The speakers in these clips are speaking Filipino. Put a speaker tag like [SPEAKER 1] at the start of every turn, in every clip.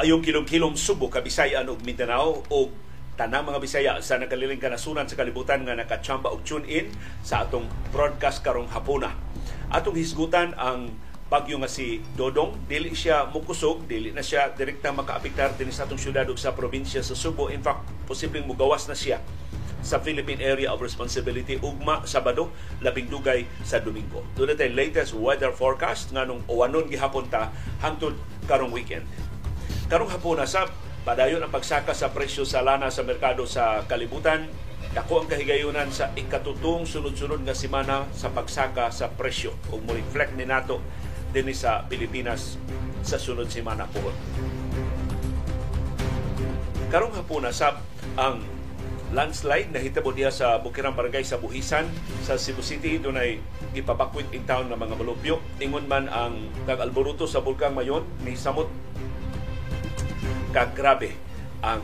[SPEAKER 1] Maayong kilom-kilom Subo, Kabisayan ug Mindanao o tanang mga Bisaya sa nakaliling kanasuran sa kalibutan nga nakachamba og tune in sa atong broadcast karong hapuna. Atong hisgutan ang bagyo nga si Dodong, dili siya mukusog, dili na siya direkta makaapektar din sa atong syudad ug sa probinsya sa Subo. In fact, posibleng mugawas na siya sa Philippine Area of Responsibility ugma Sabado labing dugay sa Domingo. Doon tay latest weather forecast nganong uwanon gihapon ta hangtod karong weekend. Karong hapon na sa padayon ang pagsaka sa presyo sa lana sa merkado sa kalibutan. Dako ang kahigayunan sa ikatutong sunod-sunod nga semana sa pagsaka sa presyo ug mo reflect ni nato dinhi sa Pilipinas sa sunod semana po. Karong hapon na sa ang landslide na hitabo diha sa Bukirang Barangay sa Buhisan sa Cebu City dunay ipabakwit in town ng mga malupyo ingon man ang nag-alboruto sa bulkang mayon ni samot kagrabe ang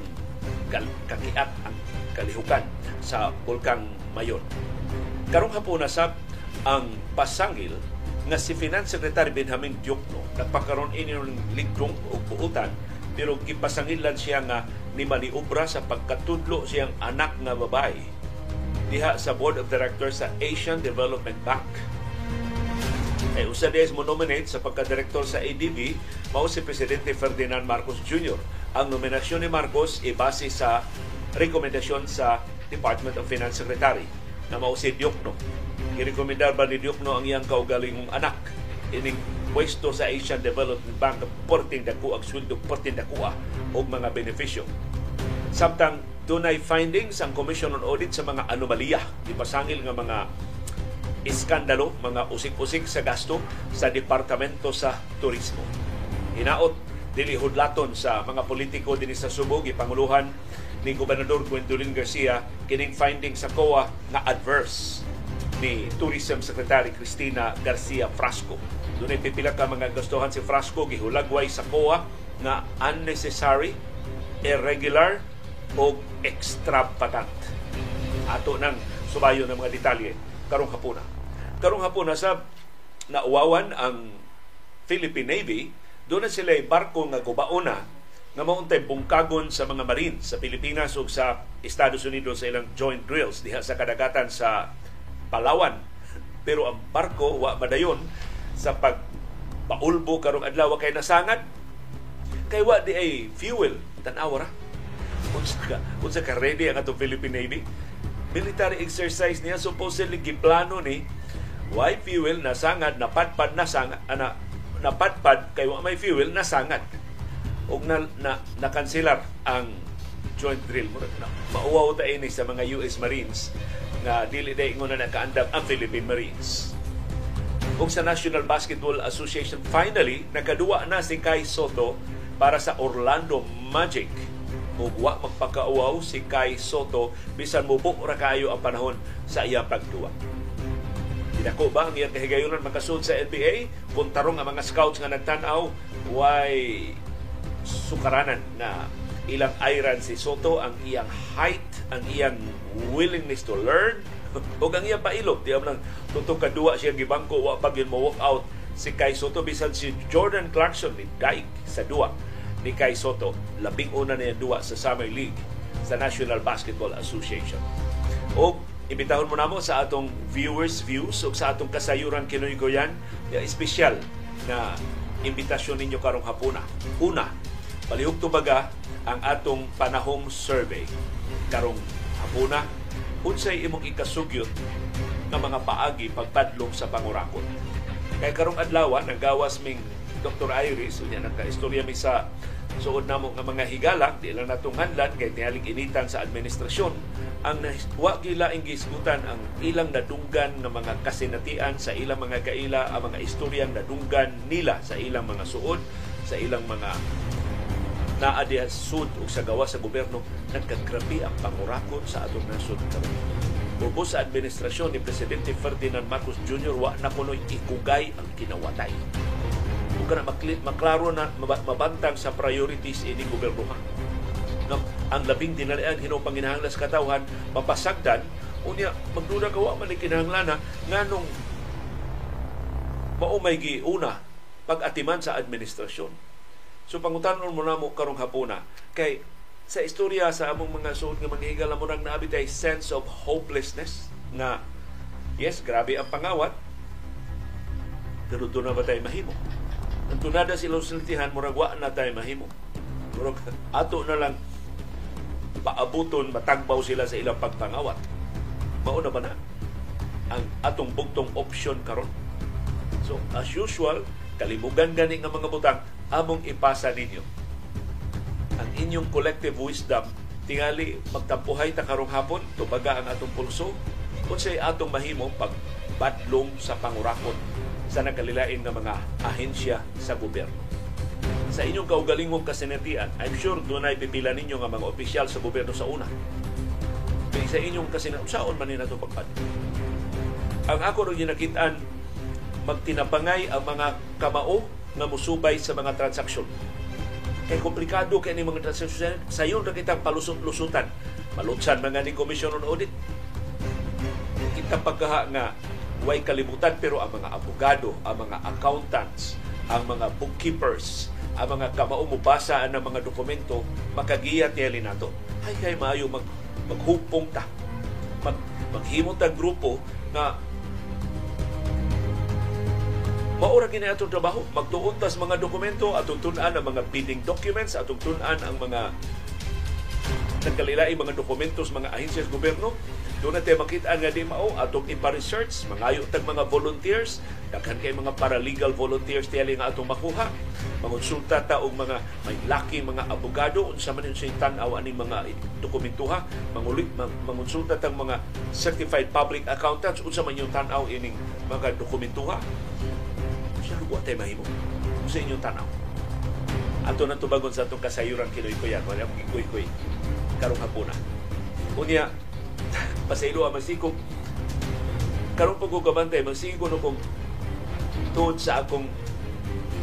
[SPEAKER 1] kakiat ang kalihukan sa bulkang mayon karong hapon na sab ang pasangil nga si Finance Secretary Benjamin Diokno nagpakaroon ini ng ligdong o buutan pero gipasangilan siya nga ni maniobra sa pagkatudlo siyang anak nga babae diha sa Board of Directors sa Asian Development Bank. Ay usa des mo nominate sa pagkadirektor sa ADB mao si Presidente Ferdinand Marcos Jr. Ang nominasyon ni Marcos ibase sa rekomendasyon sa Department of Finance Secretary na mao si Diokno. Girekomendar ba ni Diokno ang iyang kaugalingong anak ining pwesto sa Asian Development Bank porting dako ang sweldo porting dako og mga benepisyo Samtang dunay findings ang Commission on Audit sa mga anomalya, ipasangil nga mga iskandalo, mga usik-usik sa gasto sa Departamento sa Turismo. Hinaot dili hudlaton sa mga politiko dinhi sa Subo gipanguluhan ni Gobernador Gwendolyn Garcia kining findings sa COA nga adverse ni Tourism Secretary Cristina Garcia Frasco. Dunay pipila ka mga gastuhan si Frasco gihulagway sa COA nga unnecessary, irregular o extravagant. Ato nang subayo ng mga detalye karong hapuna. Karong hapuna sa nauwawan ang Philippine Navy, doon na sila barko nga gubaona nga mauntay bungkagon sa mga marine sa Pilipinas ug sa Estados Unidos sa ilang joint drills diha sa kadagatan sa Palawan. Pero ang barko wa madayon sa pag paulbo karong adlaw. Kay nasangat kay wa di ay fuel. Tan-awa ra. Unsa ka unsa ka ready ang atong Philippine Navy? Military exercise niya. Supposedly giplano ni why fuel na sangad na padpad na sangad ana napadpad kay may fuel na sangad. Ug na, na nakanselar ang joint drill. Mo na mauwaw ta ini sa mga US Marines nga dili day ingon na nakaandam ang Philippine Marines. Ug sa National Basketball Association finally nakaduwa na si Kai Soto para sa Orlando Magic. Ug wa magpakauaw si Kai Soto bisan mubo ra kayo ang panahon sa iyang pagduwa. Dinako ba ang iyang kahigayonan makasud sa NBA? Kung tarong ang mga scouts nga nagtanaw, why sukaranan na ilang iron si Soto ang iyang height, ang iyang willingness to learn, o ang iyang pailog. Di lang tutong kadua siya gibangko, wa pag yun mo walk out si Kai Soto bisan si Jordan Clarkson ni Dyke sa duwa ni Kai Soto, labing una niya duwa sa Summer League sa National Basketball Association. O imbitahon mo namo sa atong viewers views o sa atong kasayuran kinoy ko yan, espesyal na imbitasyon ninyo karong hapuna. Una, palihog tubaga ang atong panahong survey karong hapuna unsay imong ikasugyot ng mga paagi pagpadlong sa pangurakot. Kay karong adlaw nagawas ming Dr. Iris unya nagka-istorya mi sa suod namo nga mga higala di lang natong hanlan kay tihaling initan sa administrasyon ang wa gila gisgutan ang ilang nadunggan nga mga kasinatian sa ilang mga kaila ang mga istoryang nadunggan nila sa ilang mga suod sa ilang mga naa diha sud ug sa gawa sa gobyerno nagkagrabe ang pangurakot sa atong nasod karon sa administrasyon ni Presidente Ferdinand Marcos Jr. wa na kuno'y ikugay ang kinawatay kung kana maklaro na mabantang sa priorities ini gobyerno no, ang labing dinalian hino panginahanglan sa katawhan mapasagdan unya magduda ka wa man kinahanglan nganong mao may giuna pag-atiman sa administrasyon. So pangutanon mo na mo karong hapuna kay sa istorya sa among mga suod nga manghigal mo nang naabit ay sense of hopelessness na yes, grabe ang pangawat pero doon na ba tayo mahimo? Ang tunada silang siltihan, murag wa na tayo mahimo. Murag ato na lang paabuton, matagbaw sila sa ilang pagpangawat. Mauna ba na? Ang atong bugtong option karon. So, as usual, kalibugan gani nga mga butang, among ipasa ninyo. Ang inyong collective wisdom, tingali magtampuhay ta karong hapon, tubaga ang atong pulso, unsay atong mahimo pag badlong sa pangurakot sa nagkalilain ng mga ahensya sa gobyerno. Sa inyong kaugalingong kasinatian, I'm sure doon ay pipila ninyo nga mga opisyal sa gobyerno sa una. Kaya sa inyong kasinatian, saan man nila ito pagpad? Ang ako rin nakitaan, magtinapangay ang mga kamao nga musubay sa mga transaksyon. Kay komplikado kay ni mga transaksyon sayon ra kitang palusot-lusutan. Malutsan mga ni Commission on Audit. Kita pagkaha nga way kalibutan pero ang mga abogado, ang mga accountants, ang mga bookkeepers, ang mga kamao mubasa ng mga dokumento, makagiyat niya nato. Ay kay maayo mag maghupong ta. Mag, maghimot ang grupo na maura gina atong trabaho magtuon tas mga dokumento atong tun-an ang mga bidding documents atong tun-an ang mga nagkalilai mga dokumentos mga ahensya sa gobyerno doon natin makita nga di mao atong ipa-research, mangayo tag mga volunteers, daghan kay mga paralegal volunteers tiyali nga atong makuha. Mangonsulta ta og mga may laki mga abogado unsa man unsay tan-aw ani mga dokumentuha, mangulit mangonsulta tag mga certified public accountants unsa man yung tan-aw ining mga dokumentuha. Siya wa tay mahimo. Unsa inyong tan-aw? Ato na tubagon sa atong kasayuran kinoy-kuyan, wala kuy-kuy karong hapuna. Unya, pasaylo ang masikog karon pag kabantay magsigo no kung tuod sa akong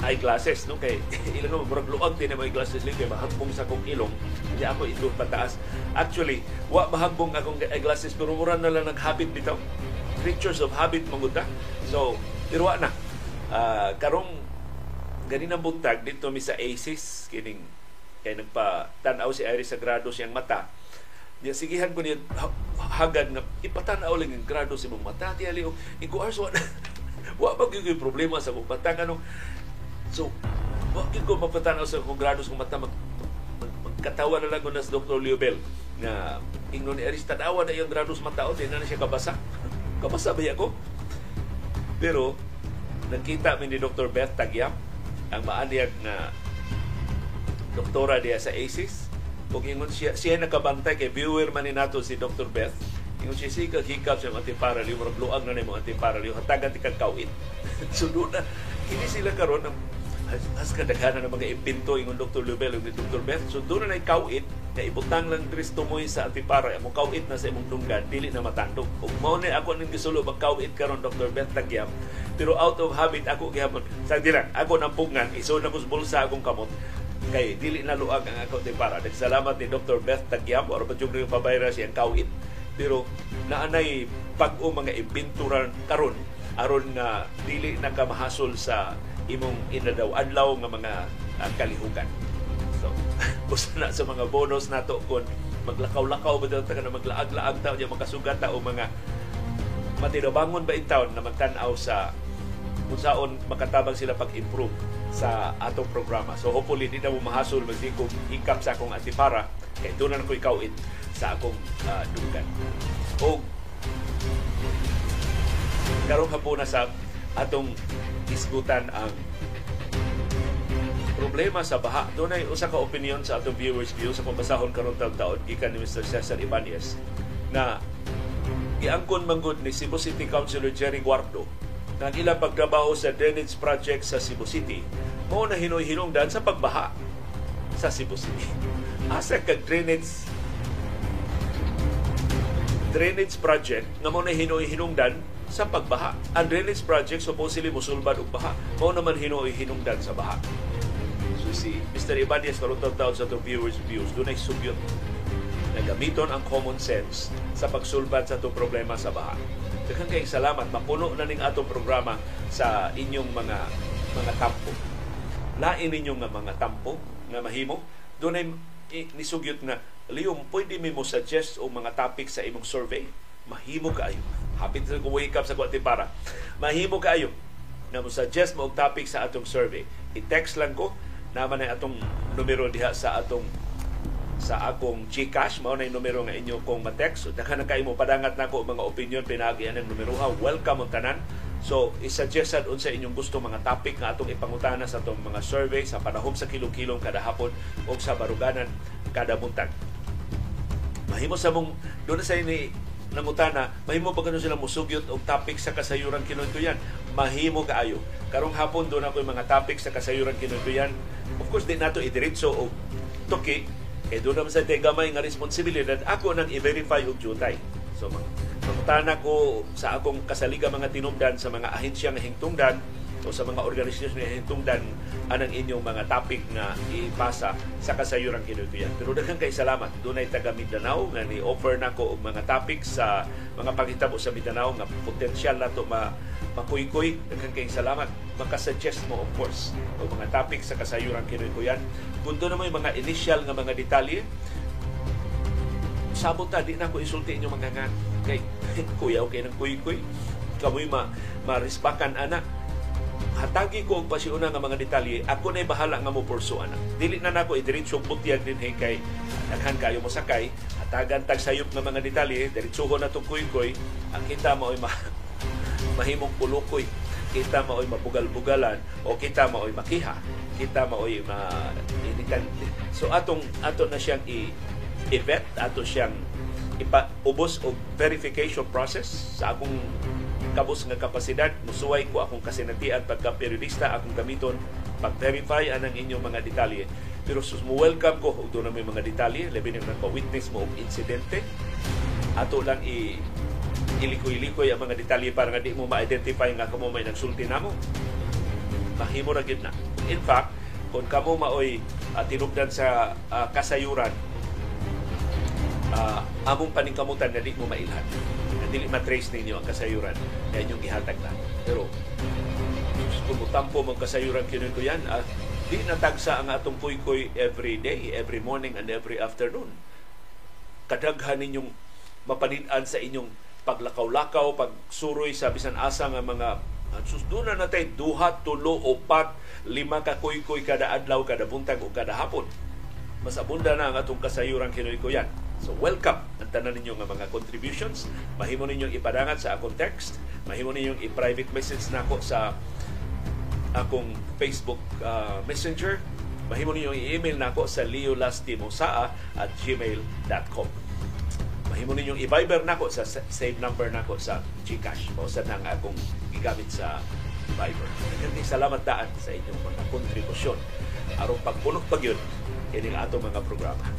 [SPEAKER 1] eyeglasses no? Kay ilang mo murag luag din mga eyeglasses lang kay mahagbong sa akong ilong. Di ako ito pataas. Actually wa mahagbong akong eyeglasses pero mura na lang naghabit bitaw. Creatures of habit manguta. So pero na. Uh, karong ganin ang buntag dito mi sa ACES kining kay nagpa tan-aw si Iris Sagrado siyang mata Diya sigihan ko niya hagad na ipatanaw lang yung grado sa mong mata. Tiya liyo, iko arso na. wa pa yung problema sa mong mata. Kanong, so, wa ko mapatanaw sa kong grado sa mata. Mag, mag, magkatawa na lang ko na sa Dr. Leo Bell na ingnon ni Aris, tanawa na yung grado sa mata. O, na siya kabasa. kabasa ba ako? Pero, nakita mi ni Dr. Beth Tagyam, ang maaniyag na doktora diya sa ACES, ug ingon siya siya nakabantay kay viewer man ni nato si Dr. Beth ingon siya siya hikap sa antipara liyo murag luag na ni mo antipara liyo hatagan ti kag kawit so na kini sila karon ang as kadaghanan ng mga impinto ingon Dr. Lubel ug Dr. Beth so doon na kawit na ibutang lang Kristo mo sa antipara mo kawit na sa imong dunggan dili na matandog ug mao ni ako ning gisulo magkawit karon Dr. Beth tagyam pero out of habit ako gihapon sa dilang ako nang pugngan iso na ko bulsa akong kamot kay dili na luag ang ni para. Nagsalamat ni Dr. Beth Tagyam or pa yung pabayra siyang kawit. Pero naanay pag-o mga ibinturan karon aron nga dili nakamahasol sa imong inadaw adlaw nga mga uh, kalihukan. So, gusto na sa mga bonus nato kon maglakaw-lakaw ba daw na maglaag-laag ta o makasugat ta o mga matinabangon ba in town na magtan-aw sa kung saan makatabang sila pag-improve sa atong programa. So hopefully di na mo mahasol magsikog hikap sa akong antipara kay na ko ikaw it sa akong uh, dugan. O karong hapon na sa atong isgutan ang problema sa baha. Doon ay usa ka opinion sa atong viewers view sa pambasahon karon taon gikan ni Mr. Cesar Ibanez na giangkon manggod ni Cebu City Councilor Jerry Guardo ng ilang pagtrabaho sa drainage project sa Cebu City mo na hinoy-hinungdan sa pagbaha sa Cebu City. Asa ka drainage drainage project nga mo na hinoy-hinungdan sa pagbaha. Ang drainage project supposedly musulbad og baha. Mao naman hinoy-hinungdan sa baha. So si Mr. Ibanez karon taon sa itong viewers views dunay subyot na gamiton ang common sense sa pagsulbad sa itong problema sa baha. Daghang kayong salamat. Mapuno na ning atong programa sa inyong mga mga kampo. lain ninyo nga mga tampo nga mahimo dunay nisugyot nga Leon, pwede mi mo suggest o mga topic sa imong survey? Mahimo kaayo. Hapit sa wake up sa para. Mahimo kaayo na mo suggest mo og topic sa atong survey. I-text lang ko naman ay atong numero diha sa atong sa akong GCash mao na numero nga inyo kong ma-text. So, daghan na mo padangat nako mga opinion pinagi ang numero ha. Welcome ang tanan. So, i-suggest unsa inyong gusto mga topic nga atong ipangutana sa atong mga survey sa panahom sa kilong-kilong kada hapon o sa baruganan kada buntag. Mahimo sa mong doon sa ini nangutana, mahimo ba kanu sila musugyot og topic sa kasayuran kinuntuyan? Mahimo kaayo. Karong hapon doon ako mga topic sa kasayuran kinuntuyan. Of course, di nato idiretso og toki eh doon naman sa gamay nga responsibilidad ako nang i-verify og jutay. So mangutana ko sa akong kasaliga mga tinubdan sa mga ahensya nga hingtungdan o sa mga organisasyon nga hintungdan anang inyong mga topic nga ipasa sa kasayuran kinutuyan. Pero daghang kay salamat. Dunay taga Mindanao nga ni offer nako og mga topic sa mga paghitabo sa Mindanao nga potensyal nato ma makuykoy. Daghang kay salamat. Makasuggest mo of course og mga topic sa kasayuran kinutuyan. Kung doon naman mga initial nga mga detalye, sabot ta di na ko isulti inyo mga nga. Kay kuya okay ng kuy-kuy. Kamoy ma marispakan anak hatagi ko og pasiuna nga mga detalye. Ako nay bahala nga mo purso ana. Dili na nako idiretso butyag din hey kay daghan kayo mo sakay hatagan tag sayop nga mga detalye diretsohon na tong kuy-kuy. Ang kita mo ay ma mahimong pulukoy kita maoy mabugal-bugalan o kita maoy makiha. Kita maoy ma so atong ato na siyang i event ato siyang ipaubos og verification process sa akong kabus nga kapasidad. Musuway ko akong kasinatian pagka periodista akong gamiton pag-verify anang inyong mga detalye. Pero sus mo welcome ko ug doon mga detalye. Labi na nagpa-witness mo og insidente. Ato lang i ilikoy-likoy ang mga detalye para nga di mo ma-identify nga kamo may nagsulti namo mahimo ra gid na in fact kung kamo maoy uh, tinubdan sa uh, kasayuran uh, among paningkamutan na di mo mailhan dili matrace ninyo ang kasayuran na inyong gihatag na. Pero kung mutampo mong kasayuran kinuto yan, ah, di natagsa ang atong kuy-kuy every day, every morning and every afternoon. Kadaghan ninyong mapanidaan sa inyong paglakaw-lakaw, pagsuroy sa bisan asa nga mga sus doon na natay duha, tulo, upat, lima ka kuy-kuy kada adlaw, kada buntag o kada hapon. Mas abunda na ang atong kasayuran kinuy ko yan So welcome ang tanan ninyo nga mga contributions. Mahimo ninyong ipadangat sa akong text, mahimo ninyong i-private message nako sa akong Facebook uh, Messenger. Mahimo ninyong i-email nako sa leolastimosaa at gmail.com. Mahimo ninyong i-Viber nako sa save number nako sa GCash. Mausan ang akong gigamit sa Viber. Nagandang salamat daan sa inyong mga kontribusyon. Arong pagpunok pag yun, ining atong mga programa.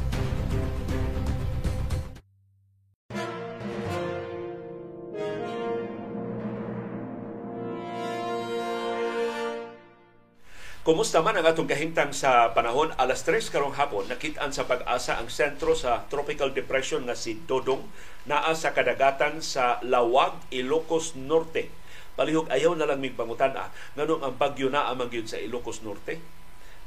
[SPEAKER 1] Kumusta man ang atong kahimtang sa panahon? Alas 3 karong hapon nakit-an sa pag-asa ang sentro sa tropical depression nga si Dodong. Naa sa kadagatan sa Lawag, Ilocos Norte. Palihog ayaw na lang mig pangutan-a nganong ang bagyo na amang gyud sa Ilocos Norte.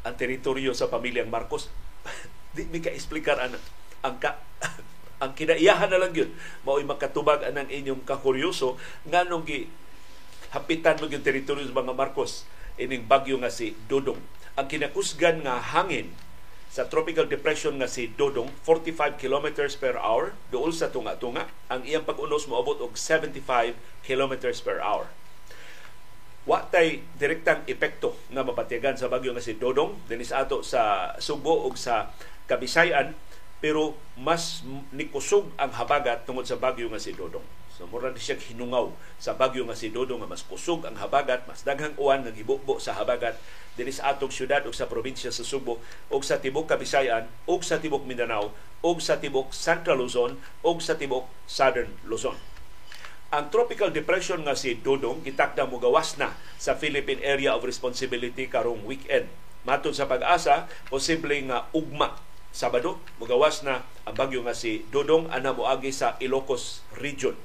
[SPEAKER 1] Ang teritoryo sa pamilyang Marcos? Di mi ka explicar ang ang ka, ang kinaiyahan na lang yun. Mao'y makatubag anang inyong kakuryoso. Nganong gi hapitan mo yung teritoryo sa mga Marcos ining bagyo nga si Dodong. Ang kinakusgan nga hangin sa tropical depression nga si Dodong 45 kilometers per hour. Duol sa tunga-tunga. Ang iyang pag-unos moabot og 75 kilometers per hour. Wa tay direktang epekto nga mapatigan sa bagyo nga si Dodong. Dinis ato sa Subo ug sa Kabisayan. Pero mas nikusog ang habagat tungod sa bagyo nga si Dodong So mura ni siya hinungaw sa bagyo nga si Dodo nga mas kusog ang habagat, mas daghang uwan nga gibubo sa habagat dinhi sa atong syudad ug sa probinsya sa Subo ug sa tibok Kabisayan ug sa tibok Mindanao ug sa tibok Central Luzon ug sa tibok Southern Luzon. Ang tropical depression nga si Dodong gitakda mo gawas na sa Philippine Area of Responsibility karong weekend. Matod sa pag-asa, posible nga ugma Sabado, mugawas na ang bagyo nga si Dodong ana moagi sa Ilocos Region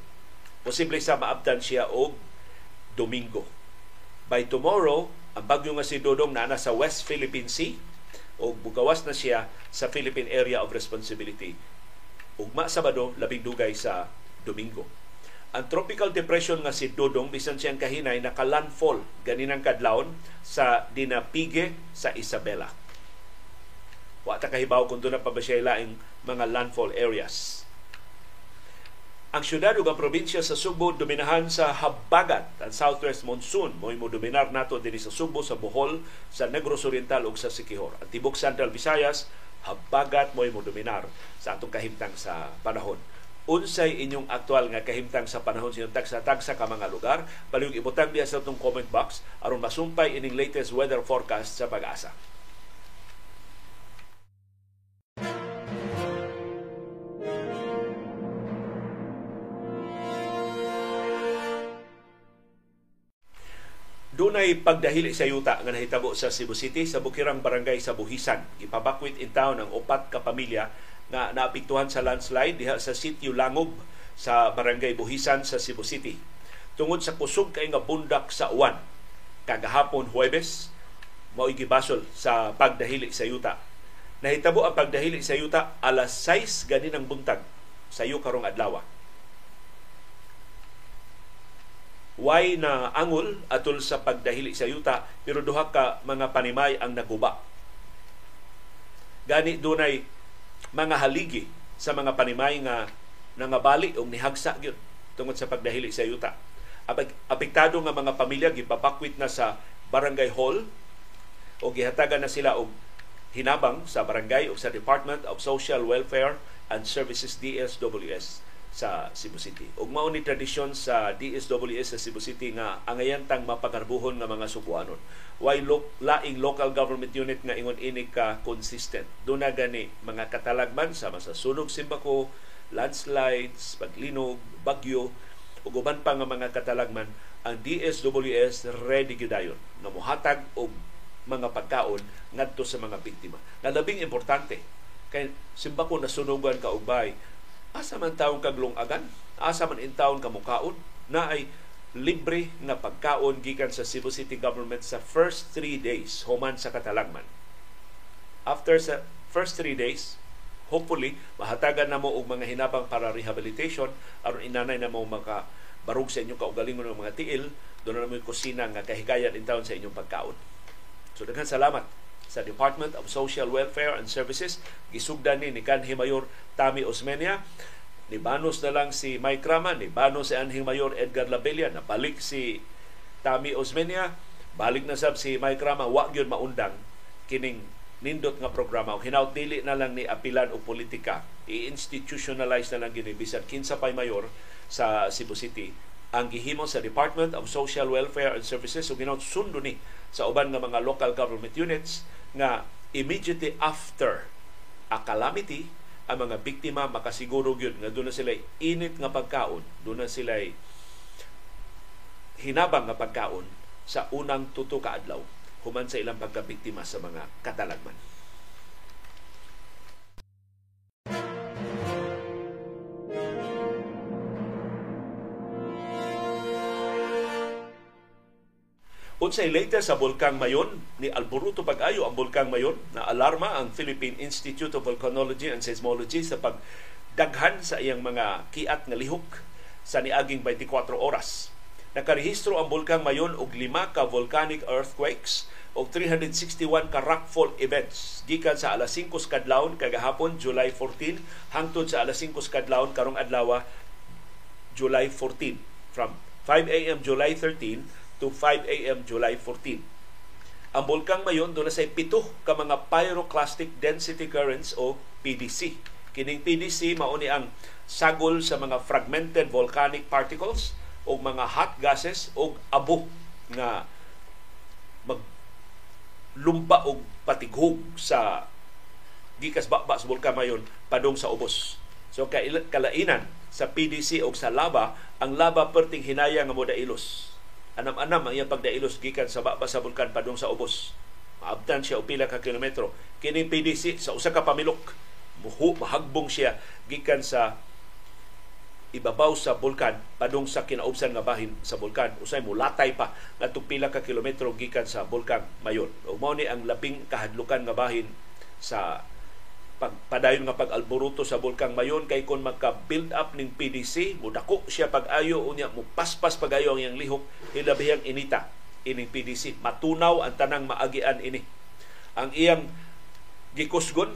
[SPEAKER 1] Posible sa maabdan siya og Domingo. By tomorrow, Ang bagyo nga si Dodong na sa West Philippine Sea o bugawas na siya sa Philippine Area of Responsibility. Ugma Sabado, labing dugay sa Domingo. Ang tropical depression nga si Dodong bisan siyang kahinay naka-landfall ganinang kadlawon sa Dinapige sa Isabela. Wa ta kahibaw doon na pa ba siya ilaing mga landfall areas. Ang syudad ug ang probinsya sa Subo dominahan sa habagat ang southwest monsoon mo mo dominar nato dinhi sa Subo, sa Bohol, sa Negros Oriental ug sa Siquijor. Ang tibok Central Visayas habagat mo mo dominar sa atong kahimtang sa panahon. Unsay inyong aktual nga kahimtang sa panahon sa tagsa-tagsa ka mga lugar? Palihog ibutang diya sa atong comment box aron masumpay ining latest weather forecast sa pag-asa. Dunay pagdahili sa yuta nga nahitabo sa Cebu City sa Bukirang Barangay sa Buhisan. Ipabakwit in town ang upat ka pamilya na naapektuhan sa landslide diha sa sitio Langob sa Barangay Buhisan sa Cebu City. Tungod sa kusog kay nga bundak sa uwan kagahapon Huwebes mao'y gibasol sa pagdahili sa yuta. Nahitabo ang pagdahili sa yuta alas 6 ganinang buntag sa karong adlaw way na angol atol sa pagdahili sa yuta pero duha ka mga panimay ang naguba. Gani dunay mga haligi sa mga panimay nga nangabali o nihagsa gyud tungod sa pagdahili sa yuta. Apektado nga mga pamilya gipapakwit na sa barangay hall o gihatagan na sila og hinabang sa barangay o sa Department of Social Welfare and Services DSWS sa Cebu City. Ug mao ni tradisyon sa DSWS sa Cebu City nga angayantang mapagarbuhon nga mga sukuanon. Why lo, laing local government unit nga ingon ini ka consistent. Duna gani mga katalagman sama sa sunog simbako, landslides, paglinog, bagyo ug uban pa nga mga katalagman ang DSWS ready gyudayon nga mohatag og mga pagkaon ngadto sa mga biktima. Na labing importante kay simbako nasunugan ka og asa man taong kaglungagan, asa man in taon kamukaon, na ay libre na pagkaon gikan sa Cebu City government sa first three days human sa katalagman. After sa first three days, hopefully, mahatagan na mo og mga hinabang para rehabilitation aron inanay na mo maka barug sa inyong kaugalingon ng mga tiil, doon na mo kusina nga kahigayan in sa inyong pagkaon. So, daghan salamat sa Department of Social Welfare and Services. Gisugdan ni ni Kanhi Mayor Tami Osmeña. Ni Banos na lang si Mike Rama, ni Banos si Anhing Mayor Edgar Labella, napalik si Tami Osmeña, balik na sab si Mike Rama, wa gyud maundang kining nindot nga programa o hinaut dili na lang ni apilan o politika i-institutionalize na lang gini bisan kinsa pay mayor sa Cebu City ang gihimo sa Department of Social Welfare and Services o ginaut sundo ni sa uban nga mga local government units nga immediately after a calamity ang mga biktima makasiguro gyud nga doon na sila init nga pagkaon, doon na sila hinabang nga pagkaon sa unang tuto ka adlaw human sa ilang pagkabiktima sa mga katalagman. Unsay latest sa Bulkang Mayon ni Alboruto Pag-ayo ang Bulkang Mayon na alarma ang Philippine Institute of Volcanology and Seismology sa pagdaghan sa iyang mga kiat nga lihok sa niaging 24 oras. Nakarehistro ang Bulkang Mayon og lima ka volcanic earthquakes og 361 ka rockfall events gikan sa alas 5 kadlawon kagahapon July 14 hangtod sa alas 5 kadlawon karong adlaw July 14 from 5 a.m. July 13 to 5 a.m. July 14. Ang bulkang mayon doon say pito ka mga pyroclastic density currents o PDC. Kining PDC mao ni ang sagol sa mga fragmented volcanic particles o mga hot gases o abo nga mag lumpa og patighog sa gikas baba sa bulkan mayon padung sa ubos. So kalainan sa PDC o sa lava, ang lava perting hinaya nga mo ilos anam-anam ang iyang pagdailos gikan sa baba sa bulkan padung sa ubos. Maabtan siya o pila ka kilometro. Kini PDC sa usa ka pamilok muhu mahagbong siya gikan sa ibabaw sa bulkan padung sa kinaubsan nga bahin sa bulkan usay mo latay pa ngadtong pila ka kilometro gikan sa bulkan mayon mao ni ang labing kahadlukan nga bahin sa pagpadayon nga pag-alboruto sa bulkan mayon kay kon magka-build up ning PDC mudako siya pag-ayo unya mo paspas pag-ayo ang iyang lihok hilabihang inita ining PDC matunaw ang tanang maagian ini ang iyang gikusgon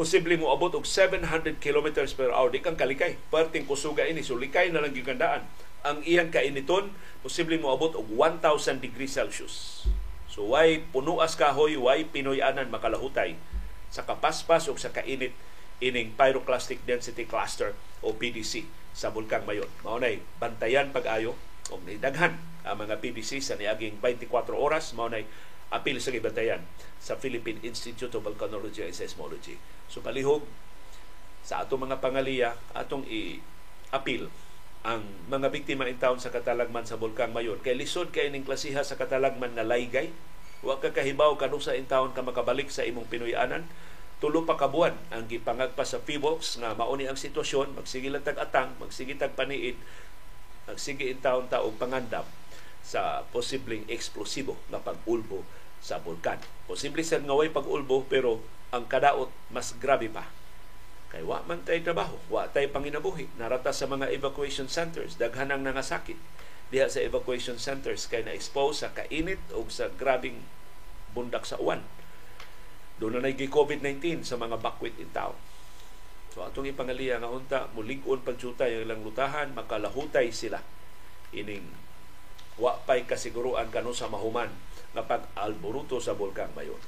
[SPEAKER 1] posible mo abot og 700 kilometers per hour. Di kang kalikay. Perting kusuga ini. So likay na lang yung gandaan. Ang iyang kainiton, posible mo abot og 1,000 degrees Celsius. So why punuas kahoy, why Pinoyanan makalahutay sa kapaspas o sa kainit ining pyroclastic density cluster o PDC sa bulkang mayon. Maunay bantayan pag-ayo o daghan ang mga PDC sa niaging 24 oras maunay apil sa gibantayan sa Philippine Institute of Volcanology and Seismology. So palihog sa atong mga pangaliya atong i-apil ang mga biktima in town sa katalagman sa Bulkang Mayon. Kay lisod kay ning klasiha sa katalagman na laygay. Wa ka kahibaw kanusa in town ka makabalik sa imong Pinoyanan. Tulo pa kabuan ang gipangagpa sa PBOX nga mauni ang sitwasyon, magsige lang tag-atang, magsige tag paniid, magsige in town ta og pangandam sa posibleng eksplosibo nga pag-ulbo sa bulkan. Posible sa nga way pag-ulbo pero ang kadaot mas grabe pa. Kay wa man tay trabaho, wa tay panginabuhi. Narata sa mga evacuation centers, daghan ang nangasakit diha sa evacuation centers kay na-expose sa kainit o sa grabing bundak sa uwan. Doon na nag COVID-19 sa mga bakwit in town. So atong ipangaliya nga unta, mulig-on pagjuta yung ilang lutahan, makalahutay sila ining wa pay kasiguruan kanu sa mahuman nga pag-alboruto sa bulkang mayon.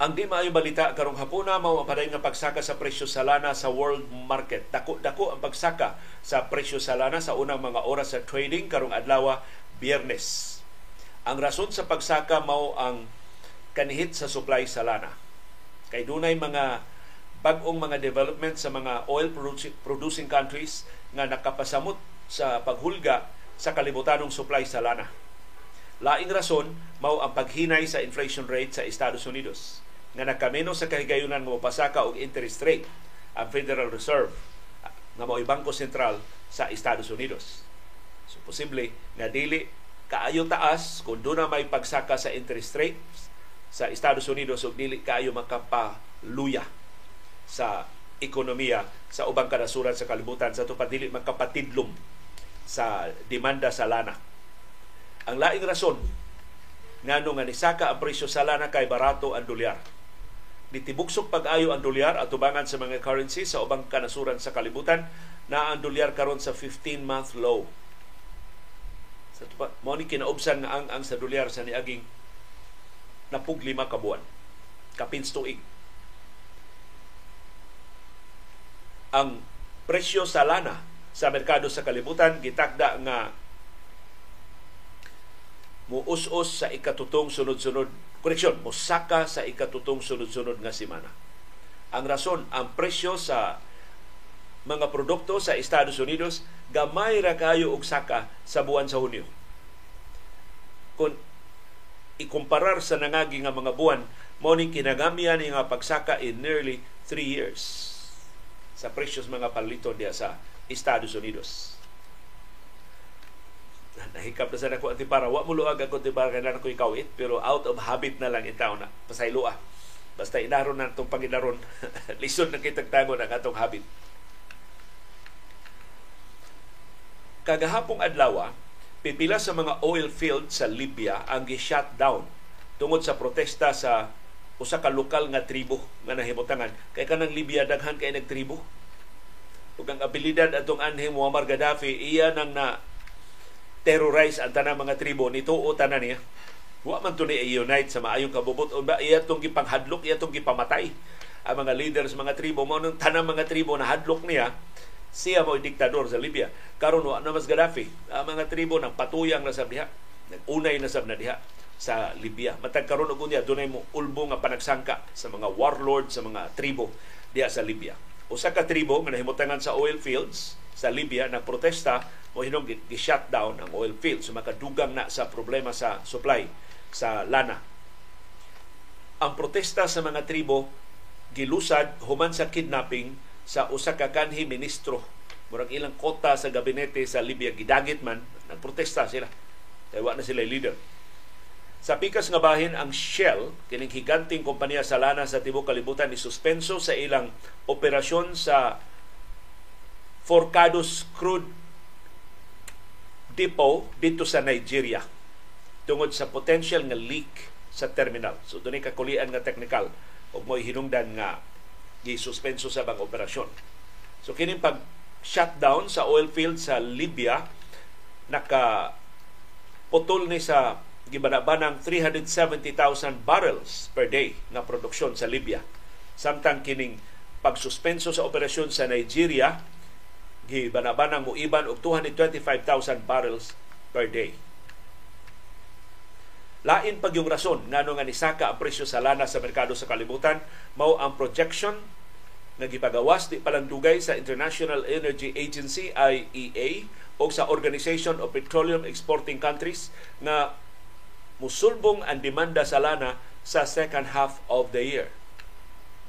[SPEAKER 1] Ang di maayo balita karong hapuna mao paday nga pagsaka sa presyo sa lana sa world market. Dako dako ang pagsaka sa presyo sa lana sa unang mga oras sa trading karong adlaw Biyernes. Ang rason sa pagsaka mao ang kanihit sa supply sa lana. Kay dunay mga bag-ong mga development sa mga oil producing countries nga nakapasamot sa paghulga sa kalibutanong supply sa lana. Laing rason mao ang paghinay sa inflation rate sa Estados Unidos nga nakameno sa kahigayunan mo pasaka og interest rate ang Federal Reserve nga mao bangko sentral sa Estados Unidos. So posible nga dili kaayo taas kung doon na may pagsaka sa interest rate sa Estados Unidos ug dili kaayo makapaluya sa ekonomiya sa ubang kanasuran sa kalibutan sa tupad dili makapatidlom sa demanda sa lana. Ang laing rason ngano nga nisaka ang presyo sa lana kay barato ang dolyar. Nitibuksok pag-ayo ang dolyar at tubangan sa mga currency sa ubang kanasuran sa kalibutan na ang dolyar karon sa 15-month low. Sa tupad, mo ni kinaubsan nga ang ang sa dolyar sa niaging napug lima ka buwan. Kapins tuig. Ang presyo sa lana sa merkado sa kalibutan gitakda nga muus-us sa ikatutong sunod-sunod koreksyon, musaka sa ikatutong sunod-sunod nga semana. Ang rason, ang presyo sa mga produkto sa Estados Unidos gamay ra kayo og saka sa buwan sa Hunyo. Kung ikumparar sa nangagi nga mga buwan, mo ni kinagamian nga pagsaka in nearly 3 years sa presyos mga paliton diya sa Estados Unidos. Nahikap na sa nako para wa mo luag ako para kailan ako ikawit pero out of habit na lang itaw na. Pasaylo ah. Basta inaron na itong panginaron, lisod na kitagtago ng atong habit. Kagahapong adlaw, pipila sa mga oil field sa Libya ang gi-shut down tungod sa protesta sa usa ka lokal nga tribo nga nahimutangan. Kay kanang Libya daghan kay nagtribo. Ug ang abilidad atong anhi Muammar Gaddafi iya nang na terrorize ang tanang mga tribo nito o tanan niya wa man to ni unite sa maayong kabubot o ba iya tong gipanghadlok iya tong gipamatay ang mga leaders mga tribo mo nang tanang mga tribo na hadlok niya siya mo diktador sa Libya. Karon wa na mas Gaddafi. Ang mga tribo nang patuyang na sa diha. Nag-unay na sab na diha sa Libya. Matag karon og unya dunay mo ulbo nga panagsangka sa mga warlord sa mga tribo diha sa Libya. Usa ka tribo nga nahimutangan sa oil fields sa Libya na protesta mo hinong gi-shutdown ang oil field so makadugang na sa problema sa supply sa lana. Ang protesta sa mga tribo gilusad human sa kidnapping sa usa ka kanhi ministro. Murag ilang kota sa gabinete sa Libya gidagit man nagprotesta sila. Kay na sila leader. Sa pikas nga bahin ang Shell kining higanting kompanya sa lana sa tibuok kalibutan ni suspenso sa ilang operasyon sa Forcados crude depot dito sa Nigeria tungod sa potential nga leak sa terminal. So dunay kakulian nga technical ug mo hinungdan nga gisuspenso sa bang operasyon. So kining pag shutdown sa oil field sa Libya naka putol ni sa gibanabanang 370,000 barrels per day na produksyon sa Libya. Samtang kining pagsuspenso sa operasyon sa Nigeria, gibanabanang muiban og 225,000 barrels per day. Lain pag yung rason ngano nga nisaka ang presyo sa lana sa merkado sa kalibutan mao ang projection nga gipagawas di palandugay sa International Energy Agency IEA o sa Organization of Petroleum Exporting Countries nga musulbong ang demanda sa lana sa second half of the year.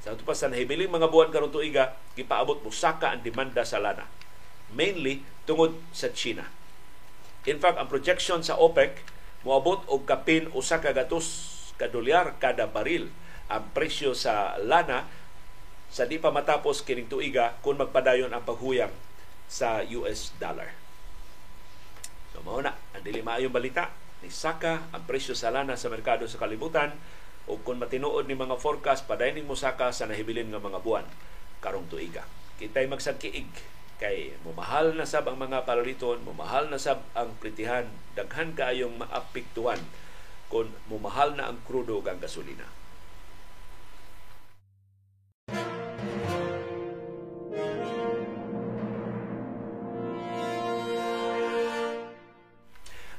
[SPEAKER 1] Sa ito pa sa mga buwan karon tuiga, gipaabot musaka ang demanda sa lana. Mainly tungod sa China. In fact, ang projection sa OPEC moabot og kapin usa ka gatos ka kada baril ang presyo sa lana sa di pa matapos kining tuiga kung magpadayon ang paghuyang sa US dollar. So mao na ang dili maayong balita ni Saka ang presyo sa lana sa merkado sa kalibutan o kung matinuod ni mga forecast padayon mo saka sa nahibilin nga mga buwan karong tuiga. Kitay magsagkiig kay mumahal na sab ang mga palaliton, mumahal na sab ang plitihan, daghan kaayong maapektuhan kung mumahal na ang krudo ug ang gasolina.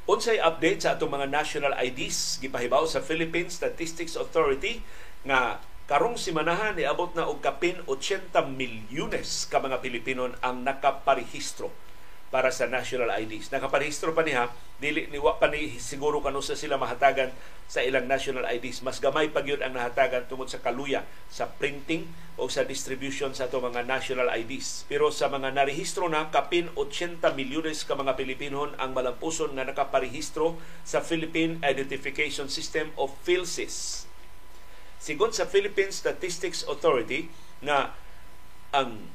[SPEAKER 1] Unsay update sa atong mga national IDs gipahibaw sa Philippine Statistics Authority nga karong simanahan niabot na og kapin 80 milyones ka mga Pilipino ang nakaparehistro para sa national IDs. Nakaparehistro pa niya, dili ni wa pa ni siguro kanu sa sila mahatagan sa ilang national IDs. Mas gamay pa gyud ang nahatagan tungod sa kaluya sa printing o sa distribution sa ato mga national IDs. Pero sa mga narehistro na kapin 80 milyones ka mga Pilipino ang malampuson nga nakaparehistro sa Philippine Identification System of PhilSys. Sigon sa Philippine Statistics Authority nga ang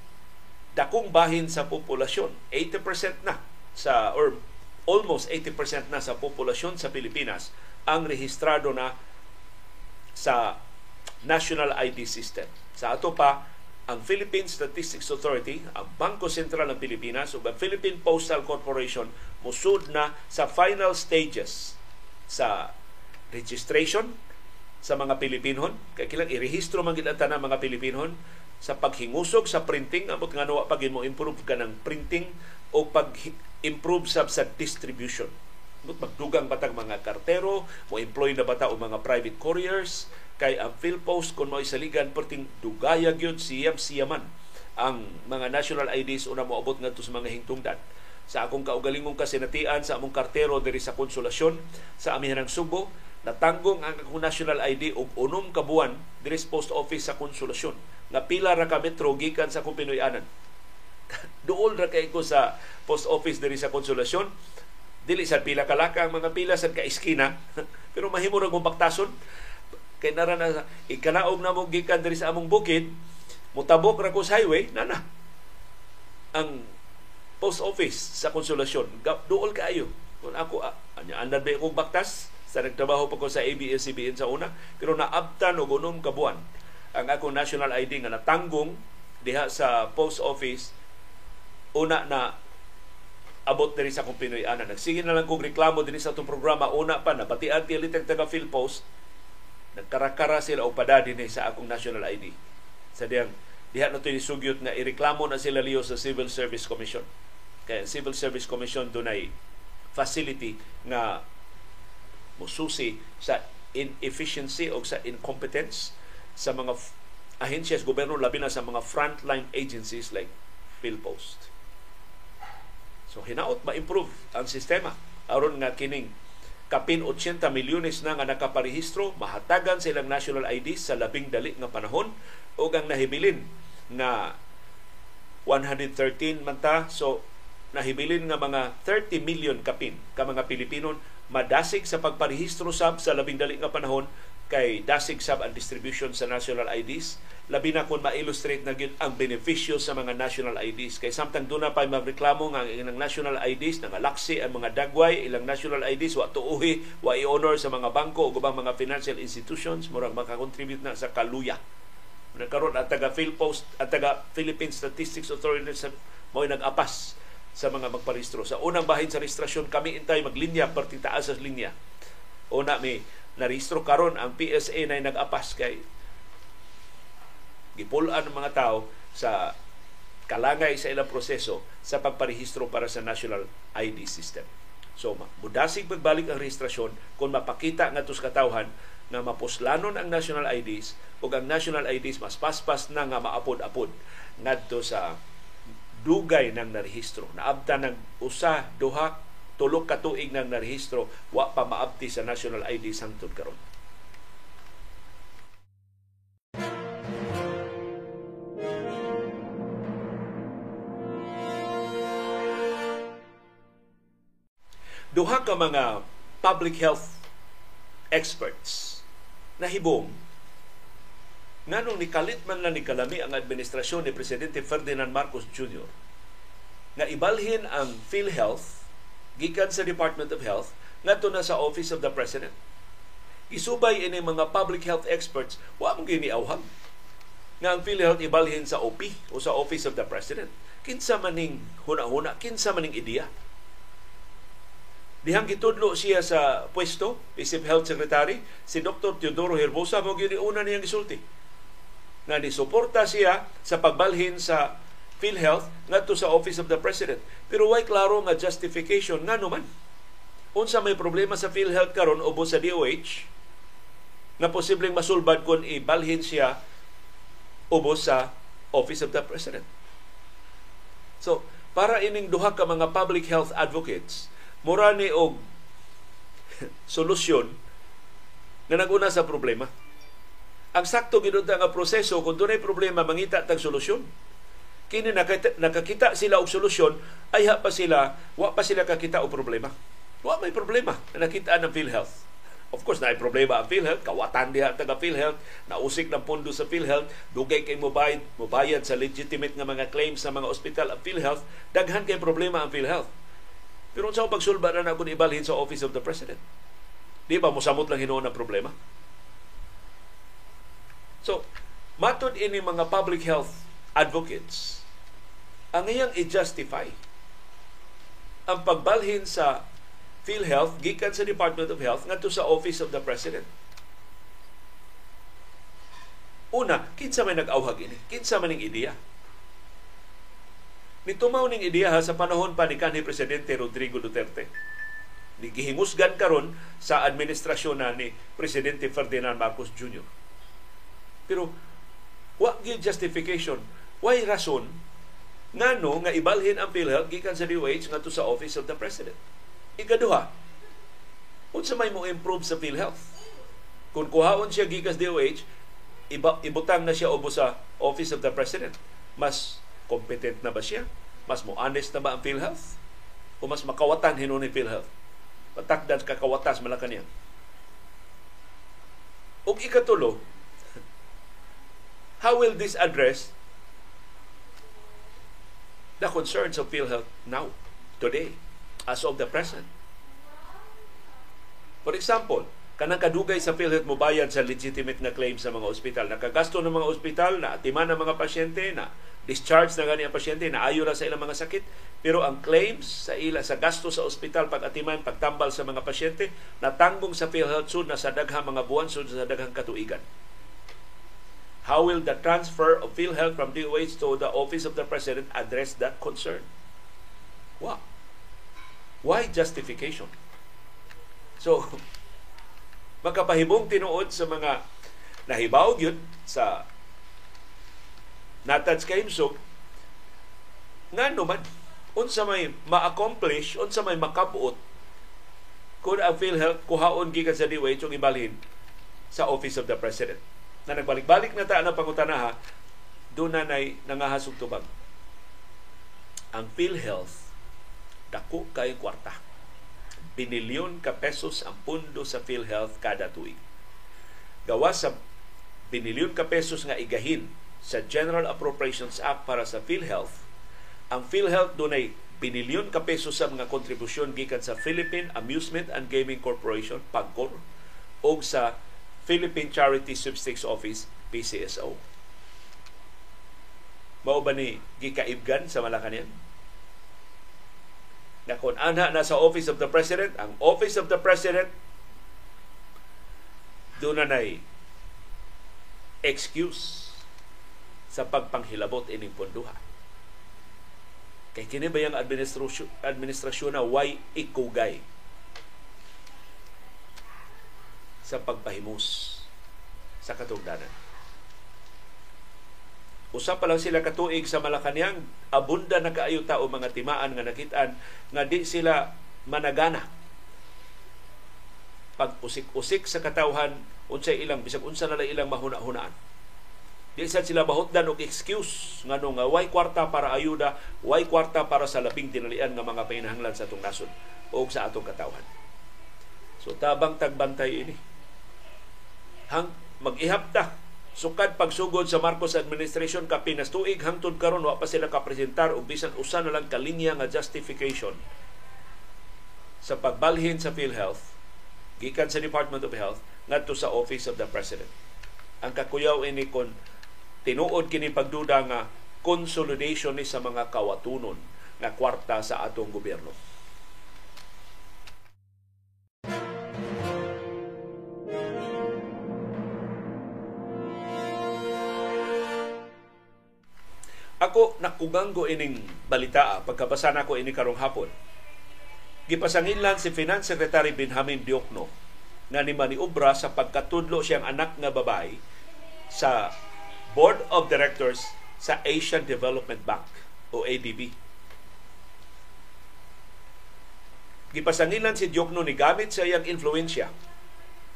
[SPEAKER 1] dakong bahin sa populasyon. 80% na sa or almost 80% na sa populasyon sa Pilipinas ang rehistrado na sa National ID System. Sa ato pa, ang Philippine Statistics Authority, ang Bangko Sentral ng Pilipinas ug ang Philippine Postal Corporation musud na sa final stages sa registration sa mga Pilipinon. Kaya kilang irehistro man gid ang mga Pilipinon sa paghingusog sa printing abot nga nawa pag mo improve ka ng printing o pag improve sa sa distribution but magdugang batang mga kartero mo employ na bata o mga private couriers kay ang PhilPost kung mo isaligan perting dugaya gyud siyam siyaman ang mga national IDs una mo abot ngadto sa mga hingtungdan sa akong kaugalingong kasinatian sa among kartero diri sa konsolasyon sa amihanang Subo natanggong ang akong national ID og unom ka buwan diri post office sa konsolasyon nga pila ra ka metro gikan sa akong Pinoy-anan. Duol ra kay ko sa post office diri sa Konsolasyon. Dili sa pila ka laka ang mga pila sa ka iskina, pero mahimo ra kong baktason kay nara na ikanaog na mo gikan diri sa among bukid, mutabok ra ko sa highway, nana. Ang post office sa Konsolasyon, duol kaayo. Kung ako, anya andar ba akong baktas, sa nagtrabaho pa ko sa ABS-CBN sa una, pero naabtan og unom ka buwan ang akong national ID nga natanggong diha sa post office una na abot diri sa akong Pinoy ana. Nagsige na lang kong reklamo dinhi sa atong programa una pa na pati anti elite taga Philpost nagkarakara sila og pada dinhi sa akong national ID. Sa diyang diha na to sugyot nga ireklamo na sila liyo sa Civil Service Commission. Kaya Civil Service Commission dunay facility nga mususi sa inefficiency o sa incompetence sa mga ahensya sa gobyerno labi na sa mga frontline agencies like PhilPost. So hinaot ma-improve ang sistema aron nga kining kapin 80 milyones na nga nakaparehistro mahatagan silang national ID sa labing dali nga panahon ug ang nahibilin nga 113 man ta so nahibilin nga mga 30 million kapin ka mga Pilipino madasig sa pagparehistro sab sa labing dali nga panahon kay dasig sab ang distribution sa national IDs labi na kung ma-illustrate na gyud ang benepisyo sa mga national IDs kay samtang doon na pa magreklamo nga ang ilang national IDs nangalaksi ang mga dagway ilang national IDs wa tuuhi wa i-honor sa mga bangko o ubang mga financial institutions murag makakontribute na sa kaluya. Nagkaroon at taga Philpost at taga Philippine Statistics Authority sa mo nag-apas sa mga magparehistro sa unang bahin sa registrasyon kami intay maglinya partitaas sa linya una may narehistro karon ang PSA na nag-apas kay gipulan ng mga tao sa kalangay sa ilang proseso sa pagparehistro para sa National ID System. So, mudasig pagbalik ang rehistrasyon kung mapakita nga tos katawhan nga mapuslanon ang national IDs ug ang national IDs mas paspas na nga maapod-apod ngadto sa dugay ng narehistro. Naabta ng usa, duha, tulok ka tuig nang narehistro wa pa maabti sa national ID sangtod karon. Duha ka mga public health experts na hibong nganong nikalit man lang ni kalami ang administrasyon ni Presidente Ferdinand Marcos Jr. nga ibalhin ang PhilHealth gikan sa Department of Health ngadto na sa Office of the President. Isubay ini mga public health experts wa mo giniawhag nga ang PhilHealth ibalhin sa OP o sa Office of the President. Kinsa maning huna-huna, kinsa maning ideya. Dihang gitudlo siya sa pwesto, isip Health Secretary, si Dr. Teodoro Herbosa mo una niyang gisulti. Nga ni suporta siya sa pagbalhin sa PhilHealth ngadto sa Office of the President. Pero way klaro nga justification nga naman. Unsa may problema sa PhilHealth karon o sa DOH na posibleng masulbad kung ibalhin siya ubos sa Office of the President. So, para ining duha ka mga public health advocates, mura ni og solusyon na naguna sa problema. Ang sakto gid nga proseso kung dunay problema mangita tag solusyon kini nakakita sila og solusyon ay ha pa sila wa pa sila kakita og problema wa may problema na nakita ng PhilHealth Of course, na problema ang PhilHealth, kawatan diha taga PhilHealth, nausik ng pondo sa PhilHealth, dugay kay mobayad, mobayad sa legitimate nga mga claims sa mga ospital ang PhilHealth, daghan kay problema ang PhilHealth. Pero sa pagsulba na na ibalhin sa Office of the President. Di ba mosamot lang hinuon ang problema? So, matod ini mga public health advocates ang iyang i-justify ang pagbalhin sa PhilHealth gikan sa Department of Health ngadto sa Office of the President. Una, kinsa may nag-awhag ini? Kinsa man ning ideya? Nitumaw ning ideya ha, sa panahon pa ni kanhi Presidente Rodrigo Duterte. Nigihingusgan karon sa administrasyon na ni Presidente Ferdinand Marcos Jr. Pero wa gyud justification, why rason ngano nga ibalhin ang PhilHealth gikan sa DOH ngadto sa Office of the President. Ikaduha, unsa may mo improve sa PhilHealth? Kung kuhaon siya gikan sa DOH, iba, ibutang na siya ubo sa Office of the President. Mas competent na ba siya? Mas mo honest na ba ang PhilHealth? O mas makawatan hinon ni PhilHealth? Patakdan kakawatas malakan niya. O ikatulo, how will this address the concerns of PhilHealth now, today, as of the present. For example, kanang kadugay sa PhilHealth mo bayad sa legitimate na claim sa mga ospital. Nakagasto ng mga ospital, na atiman ng mga pasyente, na discharge na gani ang pasyente, na ayo ra sa ilang mga sakit, pero ang claims sa ila sa gasto sa ospital pag atiman, pagtambal sa mga pasyente, natanggong sa PhilHealth sud na sa daghang mga buwan sud sa daghang katuigan. How will the transfer of PhilHealth from DOH to the Office of the President address that concern? Wow. Why justification? So, makapahibong tinuod sa mga nahibaw yun sa natad kay Imsog nga naman unsa may ma-accomplish, unsa may makabuot kung ang PhilHealth kuhaon gikan sa DOH ug ibalhin sa Office of the President. Na nagbalik-balik na ta ang pangutanaha, doon na nay nangahasog tubag. Ang PhilHealth dako kay kwarta. Binilyon ka pesos ang pundo sa PhilHealth kada tuig. Gawa sa binilyon ka pesos nga igahin sa General Appropriations Act para sa PhilHealth, ang PhilHealth dunay binilyon ka peso sa mga kontribusyon gikan sa Philippine Amusement and Gaming Corporation, PAGCOR, o sa Philippine Charity Sweepstakes Office, PCSO. Mao ba ni gikaibgan sa Malacañang? Na kung anha na sa Office of the President, ang Office of the President doon na excuse sa pagpanghilabot ining ponduha Kay kini ba yung administrasyon, administrasyon na way ikugay sa pagpahimus sa katugdanan. Usa pa lang sila katuig sa Malacañang, abunda na kaayo tao mga timaan nga nakitaan nga di sila managana pag usik-usik sa katawhan unsay ilang bisag unsa na ilang mahuna-hunaan Di sad sila mahutdan og excuse ngano nga way kwarta para ayuda, way kwarta para sa labing tinalian nga mga painahanglan sa atong nasod o sa atong katawhan. So tabang tagbantay ini. Hang mag-ihap ta sukad pagsugod sa Marcos administration kapinas tuig hangtod karon wa pa sila kapresentar og bisan usa na lang kalinya nga justification sa pagbalhin sa PhilHealth gikan sa Department of Health ngadto sa Office of the President. Ang kakuyaw ini kon tinuod kini pagduda nga consolidation ni sa mga kawatunon nga kwarta sa atong gobyerno. Ako nakuganggo ining balita pagkabasa nako ini karong hapon. Gipasanginlan si Finance Secretary Benjamin Diokno nga ni maniobra sa pagkatudlo siyang anak nga babae sa Board of Directors sa Asian Development Bank o ADB. Gipasangilan si Diokno ni gamit sa iyang influensya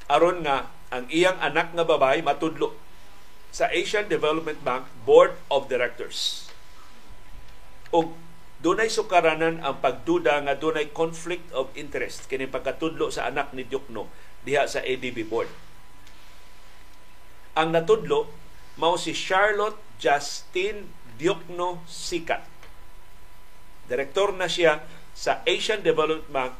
[SPEAKER 1] aron nga ang iyang anak nga babay matudlo sa Asian Development Bank Board of Directors. O dunay sukaranan ang pagduda nga dunay conflict of interest kini pagkatudlo sa anak ni Diokno diha sa ADB board. Ang natudlo mao si Charlotte Justine Diokno Sikat. Direktor na siya sa Asian Development Bank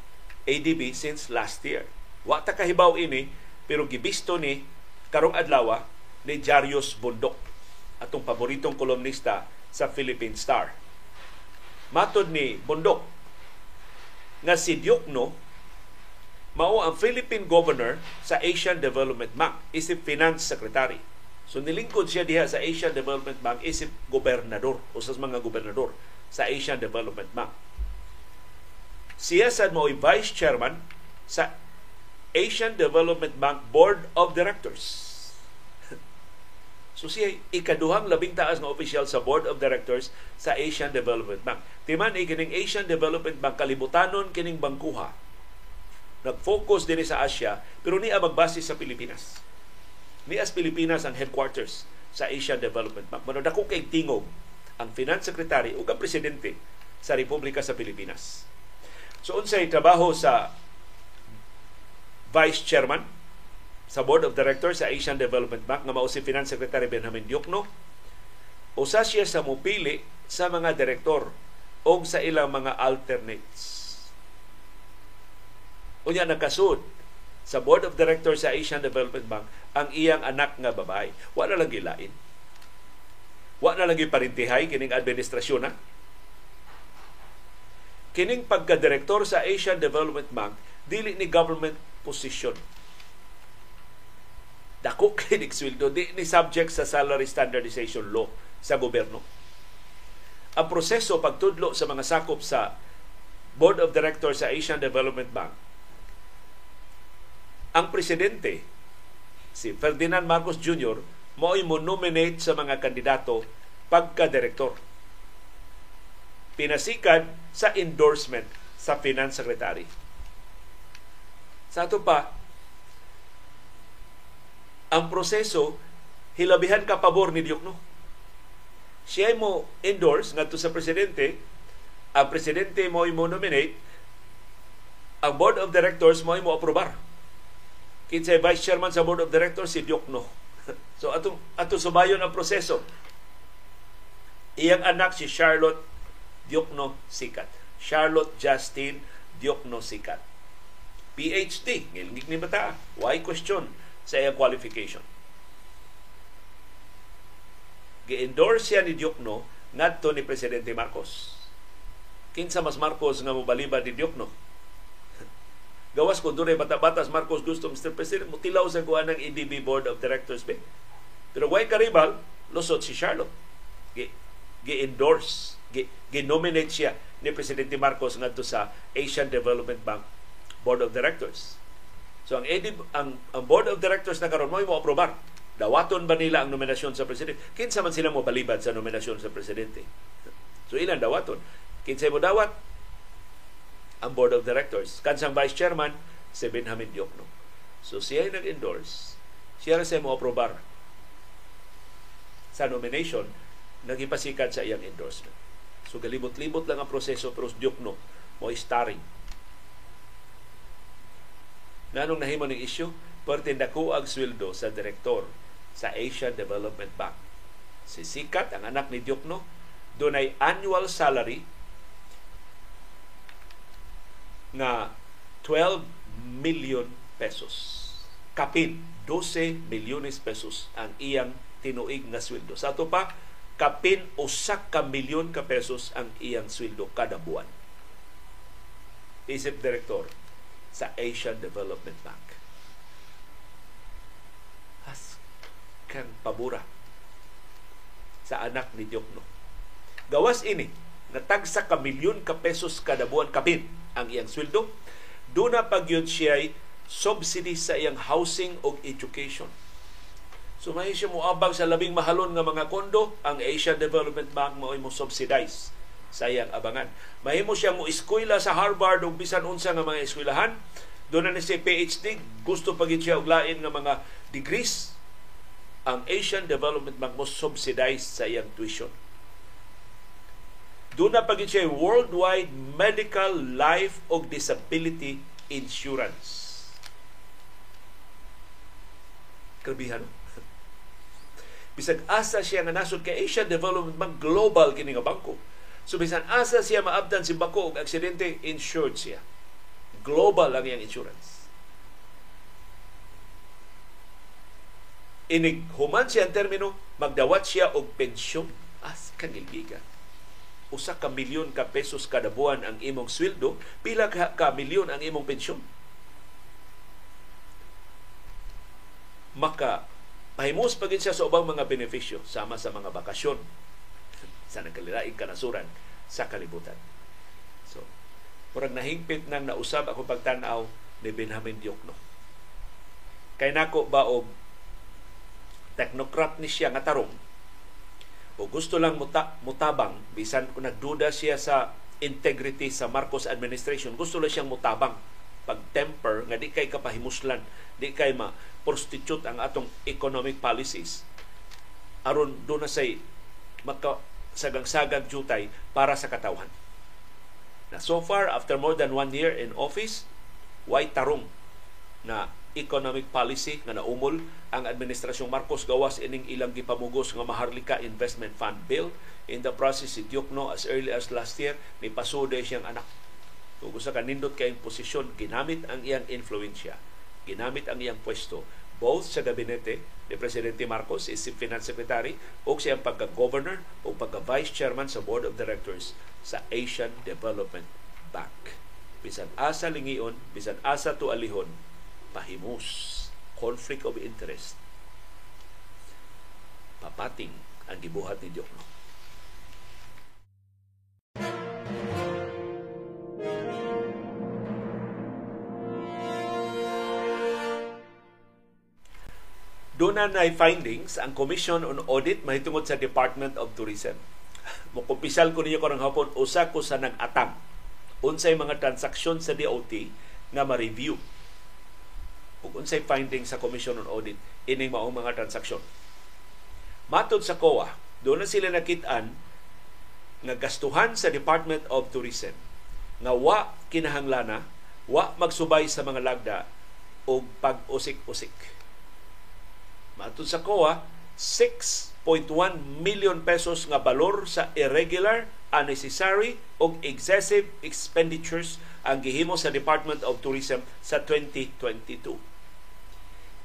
[SPEAKER 1] ADB since last year. Wa ta kahibaw ini pero gibisto ni karong adlaw ni Jarius Bundok atong paboritong kolumnista sa Philippine Star. Matod ni Bundok nga si Diokno mao ang Philippine Governor sa Asian Development Bank, isip Finance Secretary So nilingkod siya diha sa Asian Development Bank isip gobernador o sa mga gobernador sa Asian Development Bank. Siya sad mo vice chairman sa Asian Development Bank Board of Directors. So siya ikaduhang labing taas nga opisyal sa Board of Directors sa Asian Development Bank. Timan ikining Asian Development Bank kalibutanon kining bangkuha. Nag-focus din sa Asia pero niya magbase sa Pilipinas ni as Pilipinas ang headquarters sa Asian Development Bank. Mano dako kay tingog ang Finance Secretary ug presidente sa Republika sa Pilipinas. So unsay trabaho sa Vice Chairman sa Board of Directors sa Asian Development Bank nga mao si Finance Secretary Benjamin Diokno usa siya sa mupili sa mga direktor o sa ilang mga alternates. Unya nakasud sa Board of Directors sa Asian Development Bank ang iyang anak nga babae. Wa na lang gilain. Wa na lang giparintihay kining administrasyon na. Kining pagka-direktor sa Asian Development Bank dili ni government position. Dako kinig sweldo di ni subject sa salary standardization law sa gobyerno. Ang proseso pagtudlo sa mga sakop sa Board of Directors sa Asian Development Bank ang presidente si Ferdinand Marcos Jr. mo'y mo nominate sa mga kandidato pagka-direktor. pinasikan sa endorsement sa Finance Secretary. Sa ato pa, ang proseso hilabihan ka pabor ni Diokno. Siya mo endorse ngadto sa presidente, ang presidente mo mo nominate, ang board of directors mo mo aprobar. Kinsay vice chairman sa board of directors si Diokno. so ato ato subayon ang proseso. Iyang anak si Charlotte Diokno Sikat. Charlotte Justine Diokno Sikat. PhD, ngilingig ni bata. Why question sa iyang qualification? gi-endorse siya ni Diokno ngadto ni Presidente Marcos. Kinsa mas Marcos nga mobaliba ni Diokno? Gawas kung doon bata-batas Marcos gusto Mr. President, mutilaw sa kuha ng EDB Board of Directors ba? Pero way karibal, lusot si Charlotte. Gi-endorse, gi-nominate siya ni Presidente Marcos ngadto sa Asian Development Bank Board of Directors. So ang, EDB, ang, ang Board of Directors na karon mo mo aprobar Dawaton ba nila ang nominasyon sa presidente? Kinsa man sila mo balibad sa nominasyon sa presidente? So ilan dawaton? Kinsa mo dawat? Ang board of directors. Kansang vice chairman, si Benjamin Diokno. So siya nag-endorse. Siya siya mo aprobar sa nomination nagipasikat sa iyang endorsement. So galibot-libot lang ang proseso pero Diokno mo starring. Nanong nahimo ng issue? Pertindako ang sweldo sa direktor sa Asia Development Bank. Si Sikat, ang anak ni Diokno, doon ay annual salary na 12 million pesos. Kapin, 12 milyones pesos ang iyang tinuig na sweldo. Sa ito pa, kapin usak ka milyon ka pesos ang iyang sweldo kada buwan. Isip Direktor sa Asian Development Bank. kang pabura sa anak ni Diokno. Gawas ini, natagsa ka milyon ka pesos kada buwan kapin ang iyang sweldo. Doon na pag yun siya subsidy sa iyang housing o education. So may siya moabang sa labing mahalon nga mga kondo, ang Asian Development Bank mo mo subsidize sa iyang abangan. Mahimo siya mo eskwela sa Harvard o bisan unsa nga mga eskwelahan. Doon na ni siya PhD, gusto pagin siya og lain nga mga degrees ang Asian Development Bank mo subsidize sa iyang tuition. Doon na pagin siya worldwide medical life o disability insurance. Grabihan. Bisag asa siya nga nasod kay Asian Development Bank global kini nga bangko. So bisan asa siya maabdan si bako og aksidente insured siya. Global ang iyang insurance. inig human siya ang termino, magdawat siya og pensyon. As kangilgiga. Usa ka milyon ka pesos kada buwan ang imong sweldo, pila ka, milyon ang imong pensyon. Maka pahimos pagin siya sa ubang mga benepisyo sama sa mga bakasyon sa nagkalilaing kanasuran sa kalibutan. So, murag nahingpit nang nausab ako pagtanaw ni Benjamin Diokno. Kay nako ba og technocrat ni siya nga tarong o gusto lang muta, mutabang bisan kung nagduda siya sa integrity sa Marcos administration gusto lang siyang mutabang pag temper nga di kay kapahimuslan di kay ma prostitute ang atong economic policies aron do na say maka sagang-sagag jutay para sa katawhan na so far after more than one year in office why tarong na economic policy nga naumol ang administrasyong Marcos gawas ining ilang gipamugos nga Maharlika Investment Fund Bill. In the process, si Diokno as early as last year, ni pasude siyang anak. Kung sa kanindot kayong posisyon, ginamit ang iyang influensya, ginamit ang iyang pwesto, both sa gabinete ni Presidente Marcos, is si Finance Secretary, o siyang pagka-governor o pagka-vice chairman sa Board of Directors sa Asian Development Bank. Bisan asa lingion, bisan asa tualihon, pahimus conflict of interest papating ang gibuhat ni Diokno. Doon na findings ang Commission on Audit mahitungod sa Department of Tourism. mo kumpisal ko ninyo karong hapon usa ko sa nag-atang unsay mga transaksyon sa DOT nga ma-review ug unsay findings sa Commission on Audit ining maong mga transaksyon. Matod sa COA, doon na sila nakit-an nga gastuhan sa Department of Tourism nga wa kinahanglana, wa magsubay sa mga lagda o pag-usik-usik. Matod sa COA, 6.1 million pesos nga balor sa irregular, unnecessary o excessive expenditures ang gihimo sa Department of Tourism sa 2022.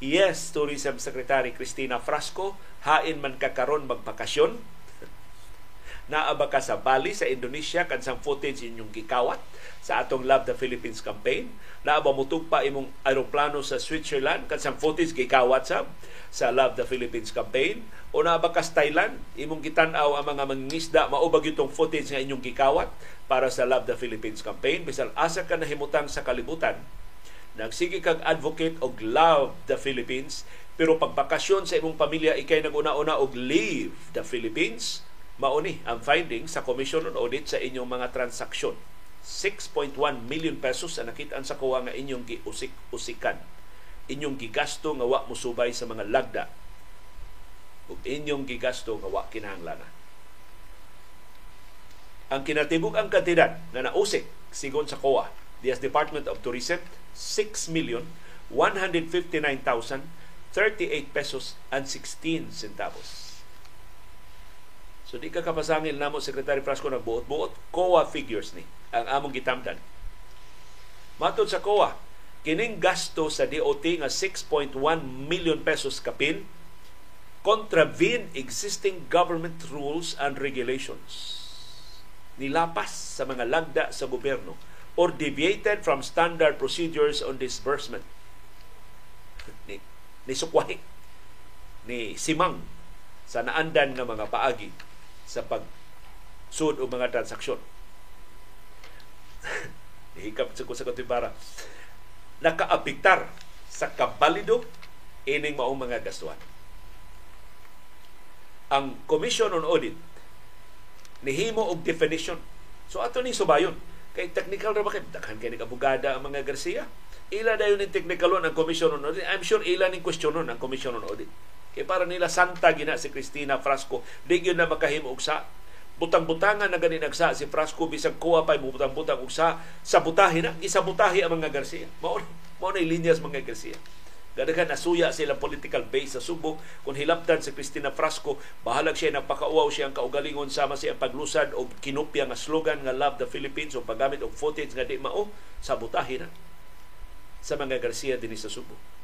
[SPEAKER 1] Yes, Tourism Secretary Cristina Frasco, hain man kakaron magpakasyon. Naaba ka sa Bali sa Indonesia kansang footage inyong gikawat sa atong Love the Philippines campaign. Naaba mutug pa imong aeroplano sa Switzerland kansang footage gikawat sa sa Love the Philippines campaign. O naaba ka sa Thailand imong gitan-aw ang mga mangingisda maubag itong footage nga inyong gikawat para sa Love the Philippines campaign. Bisan asa ka nahimutang sa kalibutan. Nagsige kag advocate og love the Philippines pero pagbakasyon sa imong pamilya ikay naguna-una og leave the Philippines mauni ang finding sa Commission on Audit sa inyong mga transaksyon. 6.1 million pesos ang nakitaan sa kuha nga inyong giusik-usikan. Inyong gigasto nga wa musubay sa mga lagda. Ug inyong gigasto nga wa kinahanglanan ang kinatibuk ang kantidad na nausik sigon sa COA DS Department of Tourism 6 million 159,038 pesos and 16 centavos. So di ka kapasangil namo Secretary Frasco nagbuot-buot COA figures ni ang among gitamdan. Matod sa COA, kining gasto sa DOT nga 6.1 million pesos kapin contravene existing government rules and regulations nilapas sa mga lagda sa gobyerno or deviated from standard procedures on disbursement. Ni, ni Sukway, ni Simang sa naandan ng mga paagi sa pag sud o mga transaksyon. Hikap sa ko sa katibara. Nakaapiktar sa kabalido ining maong mga gastuhan. Ang Commission on Audit nihimo og definition. So ato ni subayon kay technical ra ba kay daghan kay abogada ang mga Garcia. Ila dayon ni technical ang Commission on Audit. I'm sure ila ning questionon ang Commission on Audit. Kay para nila santa gina si Cristina Frasco, di gyud na makahimo og sa butang-butangan na ganin nagsa si Frasco bisag kuha pa butang-butang og sa sabutahi na gisabutahi ang mga Garcia. Mao mao na linyas mga Garcia. Gadagan nasuya sila political base sa Subo. Kung hilaptan si Cristina Frasco, bahalag siya nagpakauaw siya ang kaugalingon sama siya ang paglusad o kinupya nga slogan nga Love the Philippines o paggamit og footage nga di mao, sabutahin na sa mga Garcia din sa Subo.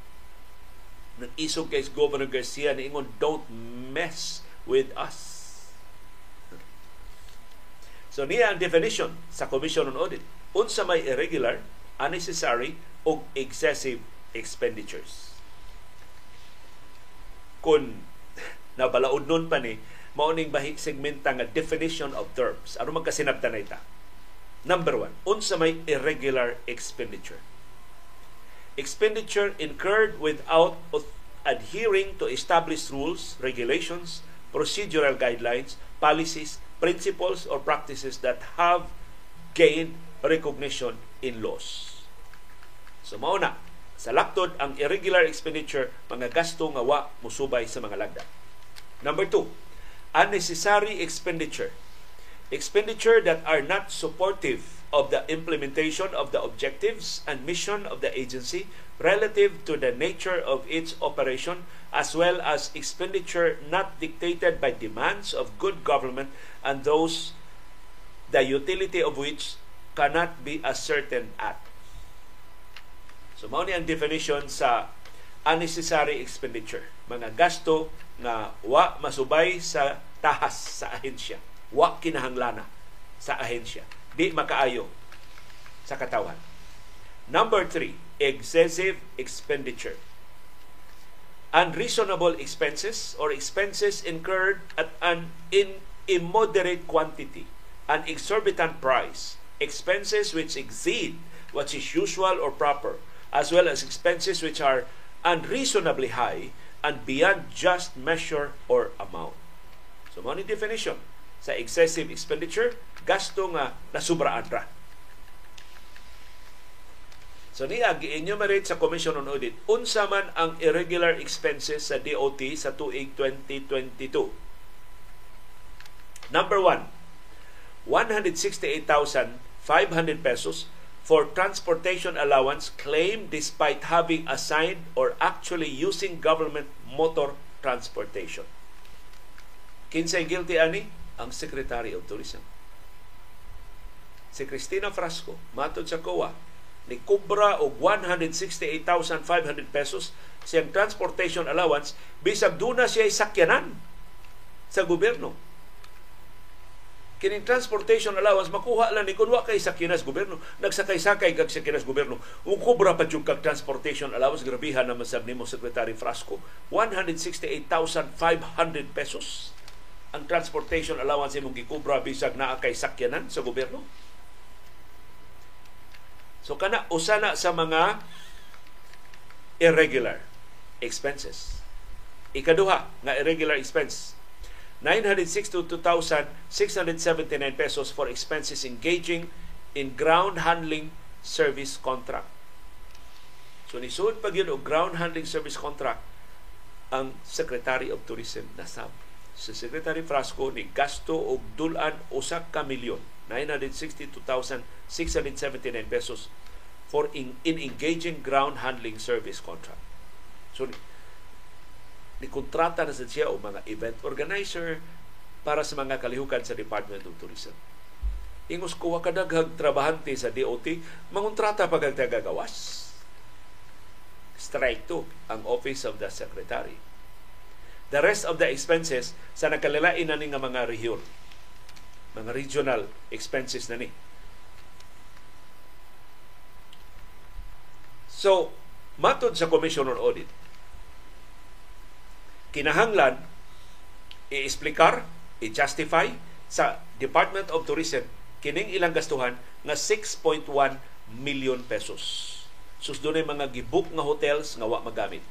[SPEAKER 1] Nag-isog kay Governor Garcia ni ingon, don't mess with us. So niya ang definition sa Commission on Audit. Unsa may irregular, unnecessary, o excessive expenditures. Kung nabalaod nun pa ni, mauning bahig segmenta nga definition of terms. Ano man kasinabtan na ita? Number one, unsa may irregular expenditure. Expenditure incurred without adhering to established rules, regulations, procedural guidelines, policies, principles, or practices that have gained recognition in laws. So mauna, sa laktod ang irregular expenditure mga gasto nga wa musubay sa mga lagda. Number two, unnecessary expenditure. Expenditure that are not supportive of the implementation of the objectives and mission of the agency relative to the nature of its operation as well as expenditure not dictated by demands of good government and those the utility of which cannot be ascertained at So mao ni ang definition sa unnecessary expenditure. Mga gasto nga wa masubay sa tahas sa ahensya. Wa kinahanglana sa ahensya. Di makaayo sa katawan. Number three, excessive expenditure. Unreasonable expenses or expenses incurred at an in immoderate quantity, an exorbitant price, expenses which exceed what is usual or proper, as well as expenses which are unreasonably high and beyond just measure or amount. So, mo definition sa excessive expenditure, gasto nga nasubraan ra. So niya gi-enumerate sa Commission on Audit unsa man ang irregular expenses sa DOT sa tuig 2022. Number one, 168,500 pesos for transportation allowance claimed despite having assigned or actually using government motor transportation. Kinsay guilty ani? Ang Secretary of Tourism. Si Cristina Frasco, matod sa COA, ni kubra og 168,500 pesos siyang transportation allowance bisag duna siya sakyanan sa gobyerno. Kining transportation allowance makuha lang ni kunwa kay sakyanas gobyerno. Nagsakay-sakay kag sakyanas gobyerno. Ug kubra pa jud kag transportation allowance grabihan naman sab nimo Secretary Frasco 168,500 pesos ang transportation allowance imong gikubra bisag naa kay sakyanan sa gobyerno. So kana usa na sa mga irregular expenses. Ikaduha nga irregular expense 962,679 pesos for expenses engaging in ground handling service contract. So nisud pag yun og ground handling service contract ang Secretary of Tourism na sab. Si Secretary Frasco ni gasto og dulan usa ka milyon 962,679 pesos for in, in engaging ground handling service contract. So, ni kontrata na siya o mga event organizer para sa mga kalihukan sa Department of Tourism. Ingos kuha kadaghag trabahante sa DOT, mangontrata pag ang tagagawas. Strike to ang Office of the Secretary. The rest of the expenses sa nakalilain na ni nga mga rehiyon, mga regional expenses na ni So, matod sa Commission on Audit, kinahanglan i-explicar, i-justify sa Department of Tourism kining ilang gastuhan nga 6.1 million pesos. Sus dunay mga gibook nga hotels nga wa magamit.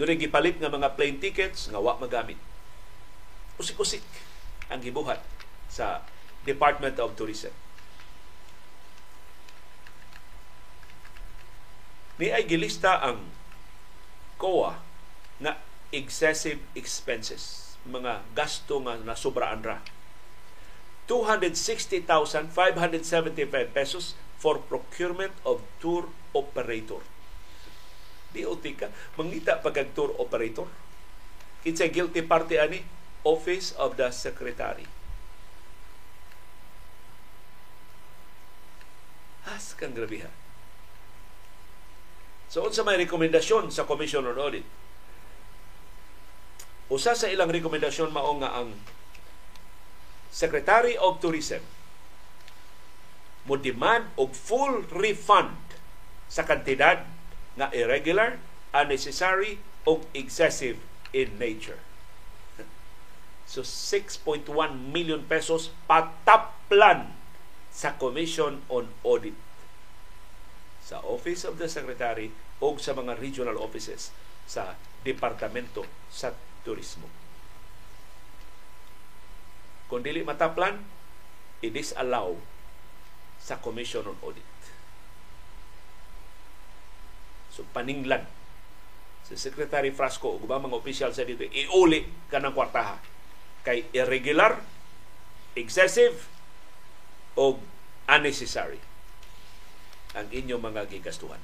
[SPEAKER 1] Dunay gipalit nga mga plane tickets nga wa magamit. Usik-usik ang gibuhat sa Department of Tourism. Ni ay gilista ang COA na excessive expenses, mga gasto nga nasubraan ra. 260,575 pesos for procurement of tour operator. DOT ka, mangita pag tour operator. Kinsay guilty party ani? Office of the Secretary. As kang grabihan. So unsa may rekomendasyon sa Commission on Audit? Usa sa ilang rekomendasyon mao nga ang Secretary of Tourism mo demand og full refund sa kantidad nga irregular, unnecessary o excessive in nature. So 6.1 million pesos pataplan sa Commission on Audit sa Office of the Secretary o sa mga regional offices sa Departamento sa Turismo. Kung dili mataplan, i-disallow sa Commission on Audit. So paninglan si Secretary Frasco o mga opisyal sa dito, iuli ka ng kwartaha kay irregular, excessive, o unnecessary ang inyong mga gigastuhan.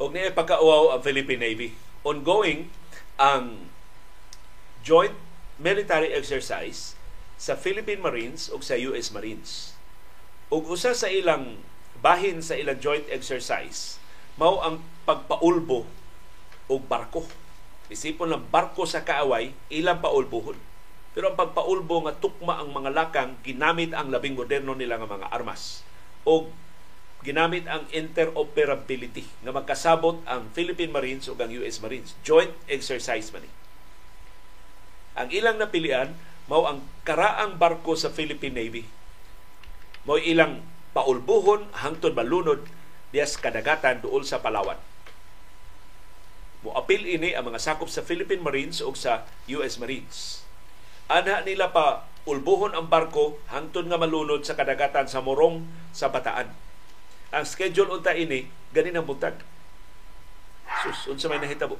[SPEAKER 1] Og niya pagkauaw ang Philippine Navy. Ongoing ang joint military exercise sa Philippine Marines ug sa US Marines. Ug usa sa ilang bahin sa ilang joint exercise mao ang pagpaulbo og barko. Isipon lang barko sa kaaway, ilang paulbohon. Pero ang pagpaulbo nga tukma ang mga lakang, ginamit ang labing moderno nila nga mga armas. O ginamit ang interoperability nga magkasabot ang Philippine Marines ug ang US Marines. Joint exercise man Ang ilang napilian mao ang karaang barko sa Philippine Navy. Mao ilang paulbuhon hangtod malunod diya sa kadagatan duol sa Palawan. Moapil ini ang mga sakop sa Philippine Marines o sa US Marines. Ana nila pa ulbuhon ang barko hangtod nga malunod sa kadagatan sa Morong sa Bataan. Ang schedule unta ini ganin ang buntag. Sus, unsa may nahitabo?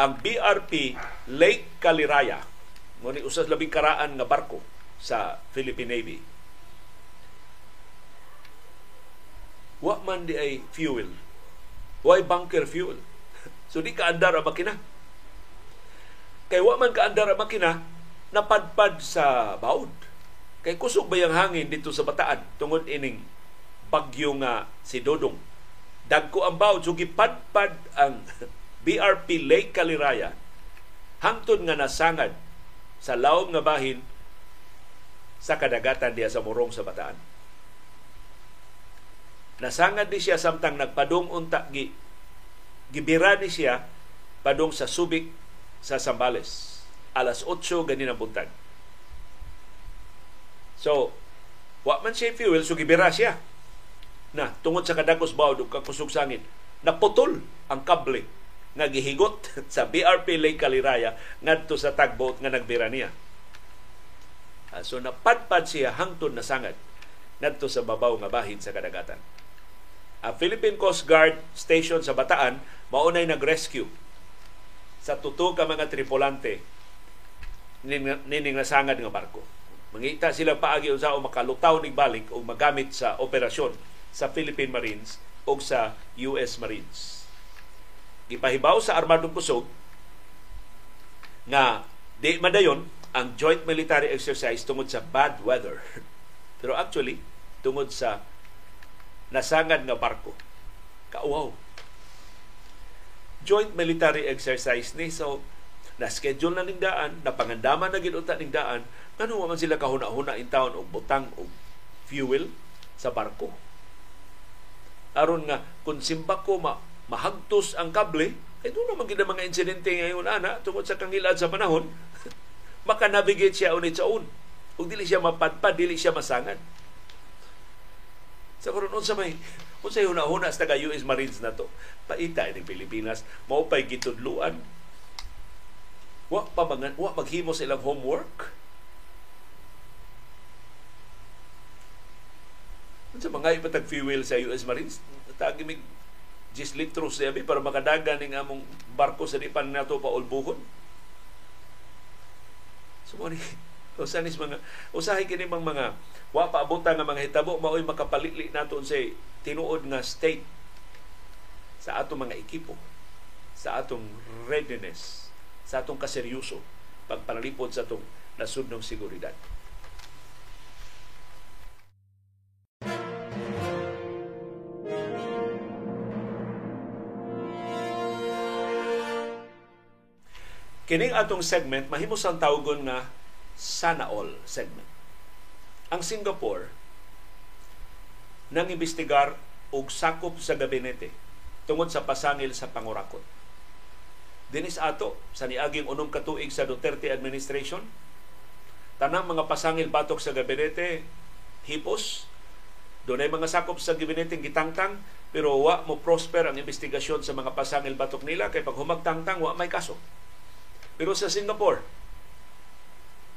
[SPEAKER 1] Ang BRP Lake Caliraya ni usas labing karaan nga barko sa Philippine Navy. Wa man di ay fuel. Why bunker fuel? So di ka andar ang makina. Kay wa man ka andar ang makina, napadpad sa baod. Kay kusog ba yung hangin dito sa bataan tungod ining bagyo nga si Dodong. Dagko ang baod, so gipadpad ang BRP Lake Caliraya hangtod nga nasangad sa lawom nga bahin sa kadagatan diya sa Morong sa Bataan. Nasangad ni siya samtang nagpadung unta gi gibira ni siya padung sa Subic sa Sambales. Alas 8 ganin ang buntag. So, wa man siya fuel, so gibira siya. Na, tungod sa kadagos bawd ug kakusog sangin, naputol ang kable nga gihigot sa BRP Lake Caliraya ngadto sa tagboat nga nagbira niya. Ah, so napadpad siya hangtod na sangad ngadto sa babaw nga bahin sa kadagatan. Ang Philippine Coast Guard Station sa Bataan maunay nag-rescue sa tuto ka mga tripulante nining nasangad nga barko. Mangita sila paagi usa o makalutaw nig balik o magamit sa operasyon sa Philippine Marines o sa US Marines. Gipahibaw sa armadong kusog nga di madayon ang joint military exercise tungod sa bad weather. Pero actually, tungod sa nasangad nga barko. Kauwaw. Joint military exercise ni so na schedule na ning daan, napangandaman na ginuta ning daan, ngano man sila kahuna-huna in town og butang og fuel sa barko. Aron nga kung simba ko ma mahagtos ang kable, ay doon naman gina mga insidente ngayon ana tungod sa kangilad sa panahon, maka-navigate siya unit sa un. Kung dili siya mapadpad, dili siya masangad. Sa karon sa may unsa huna-huna sa taga US Marines na to. Paita ni Pilipinas, mao pay gitudluan Wa pa mga, wa maghimo sa ilang homework. Sa mga ipatag fuel sa US Marines, tagi mig 10 litros siya para makadagan ning among barko sa di pa nato pa ulbuhon. So usanis mga usahay kini mga mga wa pa abutan nga mga hitabo maoy makapalili nato sa tinuod nga state sa atong mga ekipo sa atong readiness sa atong kaseryoso pagpanalipod sa atong nasudnong seguridad. Kining atong segment mahimos ang tawgon nga sana all segment. Ang Singapore nang imbestigar og sakop sa gabinete tungod sa pasangil sa pangurakot. Dinis ato sa niaging unom katuig sa Duterte administration. Tanang mga pasangil batok sa gabinete hipos doon ay mga sakop sa gabinete gitangtang pero wa mo prosper ang investigasyon sa mga pasangil batok nila kay pag humagtangtang wa may kaso. Pero sa Singapore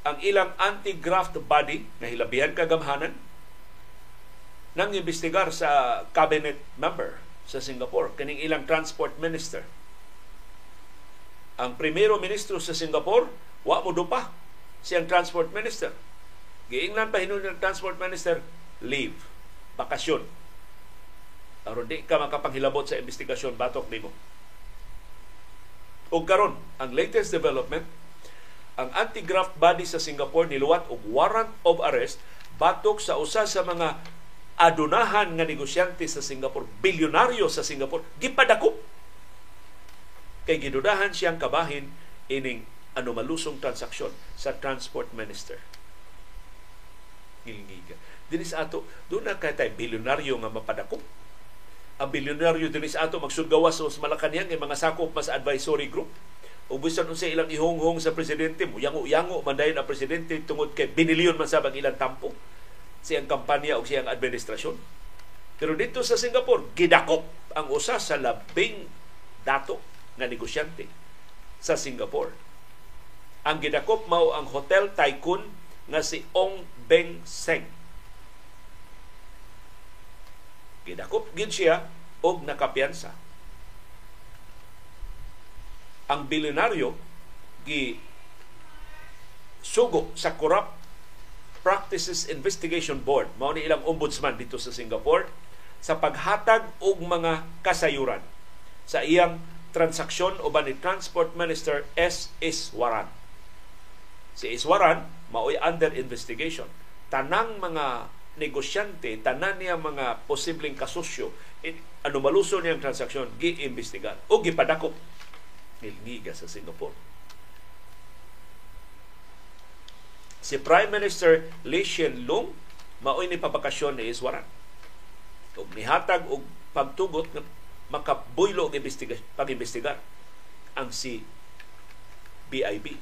[SPEAKER 1] ang ilang anti-graft body na hilabihan kagamhanan nang imbestigar sa cabinet member sa Singapore kaning ilang transport minister ang primero ministro sa Singapore, wa mo dupa siyang transport minister. Giingnan pa hinun ng transport minister, leave, bakasyon. Aron di ka makapanghilabot sa investigasyon batok nimo. O karon, ang latest development, ang anti-graft body sa Singapore niluwat og warrant of arrest batok sa usa sa mga adunahan nga negosyante sa Singapore, bilyonaryo sa Singapore, gipadakop kay gidudahan siyang kabahin ining anomalusong transaksyon sa transport minister. Ngilngiga. Dinis ato, doon na kay tayo bilyonaryo nga mapadakop. Ang bilyonaryo dinis ato magsudgawas sa Malacanang mga sakop mas advisory group. O bisan unsa ilang ihonghong sa presidente mo, yango-yango man dayon ang presidente tungod kay binilyon man sa ilang tampo. siyang kampanya o siyang administrasyon. Pero dito sa Singapore, gidakop ang usa sa labing dato na negosyante sa Singapore. Ang gidakop mao ang hotel tycoon nga si Ong Beng Seng. Gidakop gid siya og nakapiyansa. Ang bilyonaryo gi sugo sa Corrupt Practices Investigation Board, mao ni ilang ombudsman dito sa Singapore, sa paghatag og mga kasayuran sa iyang transaksyon uban ni Transport Minister S. Iswaran. Si Iswaran mao'y under investigation. Tanang mga negosyante, tanan niya mga posibleng kasusyo, ano maluso niyang transaksyon, gi-imbestigar o gipadakop nilngiga sa Singapore. Si Prime Minister Lee Hsien Loong maoy ni pabakasyon ni Iswaran. Ug nihatag og pagtugot nga makabuylo og pag-imbestigar ang si BIB.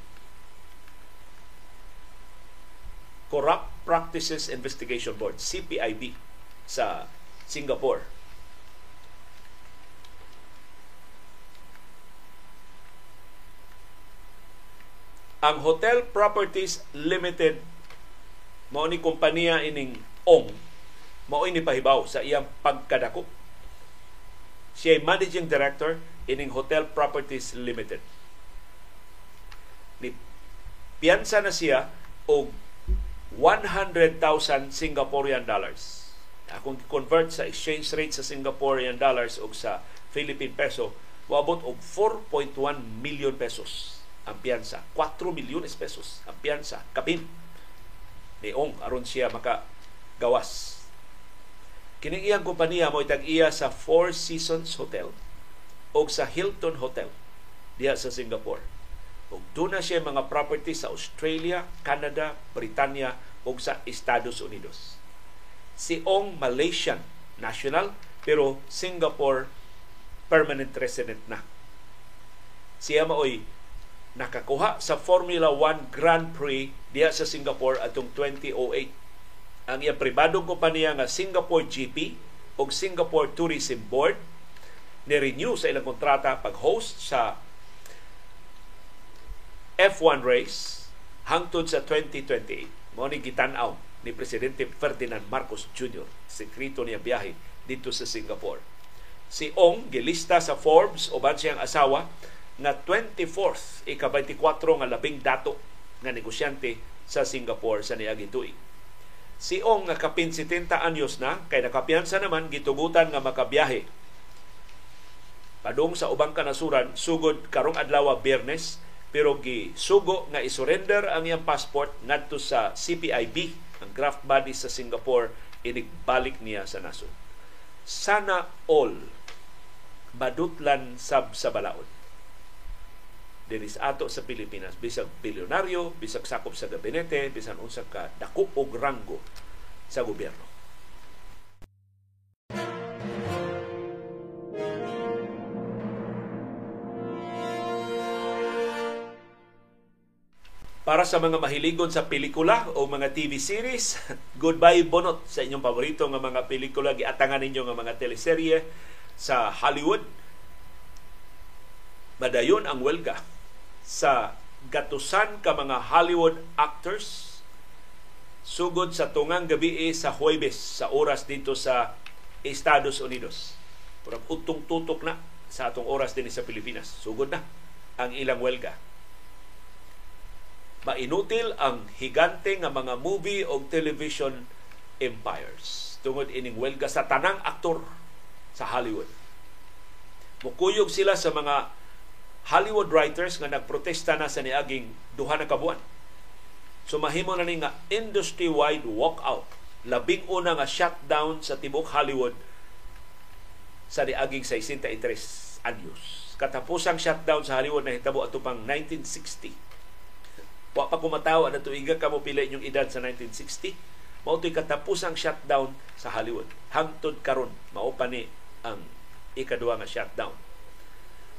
[SPEAKER 1] Corrupt Practices Investigation Board, CPIB, sa Singapore. Ang Hotel Properties Limited mao ni kompanya ining ONG mao ni pahibaw sa iyang pagkadako. Siya ay managing director ining Hotel Properties Limited. Ni piyansa na siya og 100,000 Singaporean dollars. Akong convert sa exchange rate sa Singaporean dollars o sa Philippine peso, moabot og 4.1 million pesos ang piyansa. 4 milyones pesos ang piyansa. Kapin ni Ong aron siya maka gawas. Kining iyang kompanya mo itag-iya sa Four Seasons Hotel o sa Hilton Hotel diha sa Singapore. Ug na siya mga property sa Australia, Canada, Britanya o sa Estados Unidos. Si Ong Malaysian national pero Singapore permanent resident na. Siya maoy nakakuha sa Formula 1 Grand Prix diya sa Singapore atong 2008. Ang iyang pribadong kompanya nga Singapore GP o Singapore Tourism Board ni-renew sa ilang kontrata pag-host sa F1 race hangtod sa 2028. Mao ni gitan-aw ni Presidente Ferdinand Marcos Jr. Sekreto niya biyahe dito sa Singapore. Si Ong gilista sa Forbes o siyang asawa nga 24th ika-24 nga labing dato nga negosyante sa Singapore sa niaging tuig. Si Ong nga kapin 70 anyos na kay nakapiyansa naman gitugutan nga makabiyahe padung sa ubang kanasuran sugod karong adlaw Biyernes pero gi sugo nga isurrender ang iyang passport ngadto sa CPIB ang graft body sa Singapore inigbalik niya sa nasod. Sana all madutlan sab sa balaod diri sa ato sa Pilipinas. Bisag bilyonaryo bisag sakop sa gabinete bisan unsa ka dako og ranggo sa gobyerno. Para sa mga mahiligon sa pelikula o mga TV series, goodbye bonot sa inyong paborito nga mga pelikula. Giatangan ninyo nga mga teleserye sa Hollywood. Madayon ang welga sa gatusan ka mga Hollywood actors sugod sa tungang gabi sa Huwebes sa oras dito sa Estados Unidos. Purag utong tutok na sa atong oras din sa Pilipinas. Sugod na ang ilang welga. Mainutil ang higante nga mga movie o television empires tungod ining welga sa tanang aktor sa Hollywood. Mukuyog sila sa mga Hollywood writers nga nagprotesta na sa niaging duha na kabuan. So mahimo na ni nga industry-wide walkout. Labing una nga shutdown sa tibok Hollywood sa niaging 63 anyos. Katapusang shutdown sa Hollywood na hitabo ato pang 1960. Wa pa kumatawa na tuiga ka mo pila inyong edad sa 1960. Mao to'y katapusang shutdown sa Hollywood. Hangtod karon mao pa ni ang ikaduha nga shutdown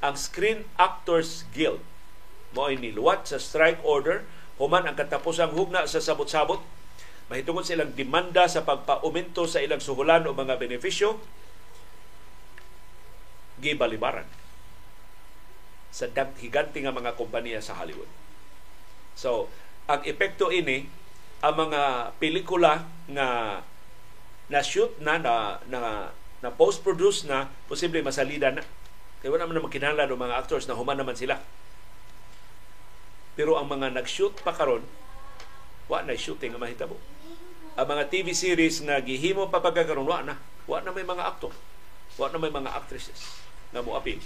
[SPEAKER 1] ang Screen Actors Guild mo ay niluwat sa strike order human ang katapusang hugna sa sabot-sabot mahitungod sa ilang demanda sa pagpaumento sa ilang suhulan o mga benepisyo, gibalibaran sa higante nga mga kompanya sa Hollywood. So, ang epekto ini ang mga pelikula nga na shoot na na na, na post-produce na posible masalida na. Kaya wala naman makinahanglan ng mga actors na human naman sila. Pero ang mga nag-shoot pa karon, wa na shooting nga mahitabo. Ang mga TV series na gihimo pa pagkakaroon, wa na. Wa na may mga actor. Wa na may mga actresses na mo appeal.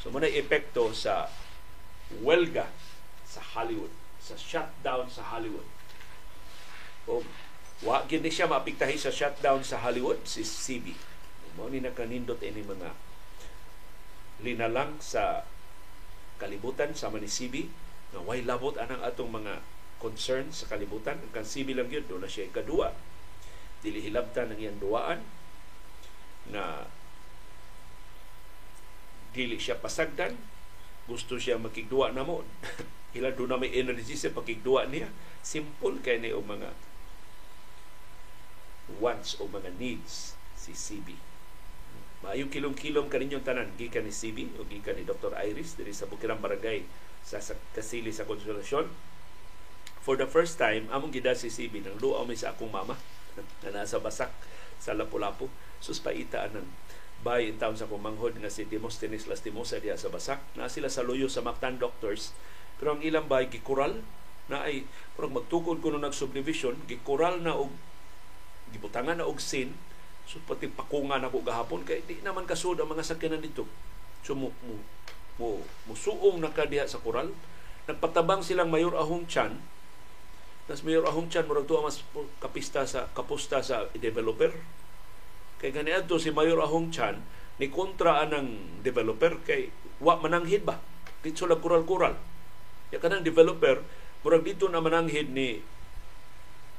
[SPEAKER 1] So muna epekto sa welga sa Hollywood, sa shutdown sa Hollywood. O wa gid siya maapektahi sa shutdown sa Hollywood si CB. Mo ni nakanindot ini mga linalang sa kalibutan sa ni CB na way labot anang atong mga concern sa kalibutan. Ang CB lang yun, doon na siya kadua. Dili hilabtan ng iyang duwaan na dili siya pasagdan gusto siya makigduwa na mo ilan doon na may energy sa pakigduwa niya simple kay ni mga wants o mga needs si CB Maayong kilom-kilom kaninyong tanan gikan ni CB o gikan ni Dr. Iris diri sa Bukirang Barangay sa, sa Kasili sa Konsolasyon. For the first time, among gida si CB nang luaw mi sa akong mama na nasa basak sa Lapu-Lapu. Sus paita ng bay in town sa kumanghod nga si Demosthenes Lastimosa diha sa Basak na sila sa luyo sa Mactan Doctors pero ang ilang bay gikural na ay parang magtukod ko nung nag-subdivision gikural na og gibutangan na og sin so pati pakungan ako gahapon kay di naman kasud ang mga sakyanan dito so mo mo mo, musuong na kadiha sa kural nagpatabang silang Mayor Ahong Chan tas Mayor Ahong Chan murag tuwa mas kapista sa kapusta sa developer Kay ganiadto si Mayor Ahong Chan ni kontra anang developer kay wa mananghid ba? Dito lang kural-kural. Ya kanang developer murag dito na mananghid ni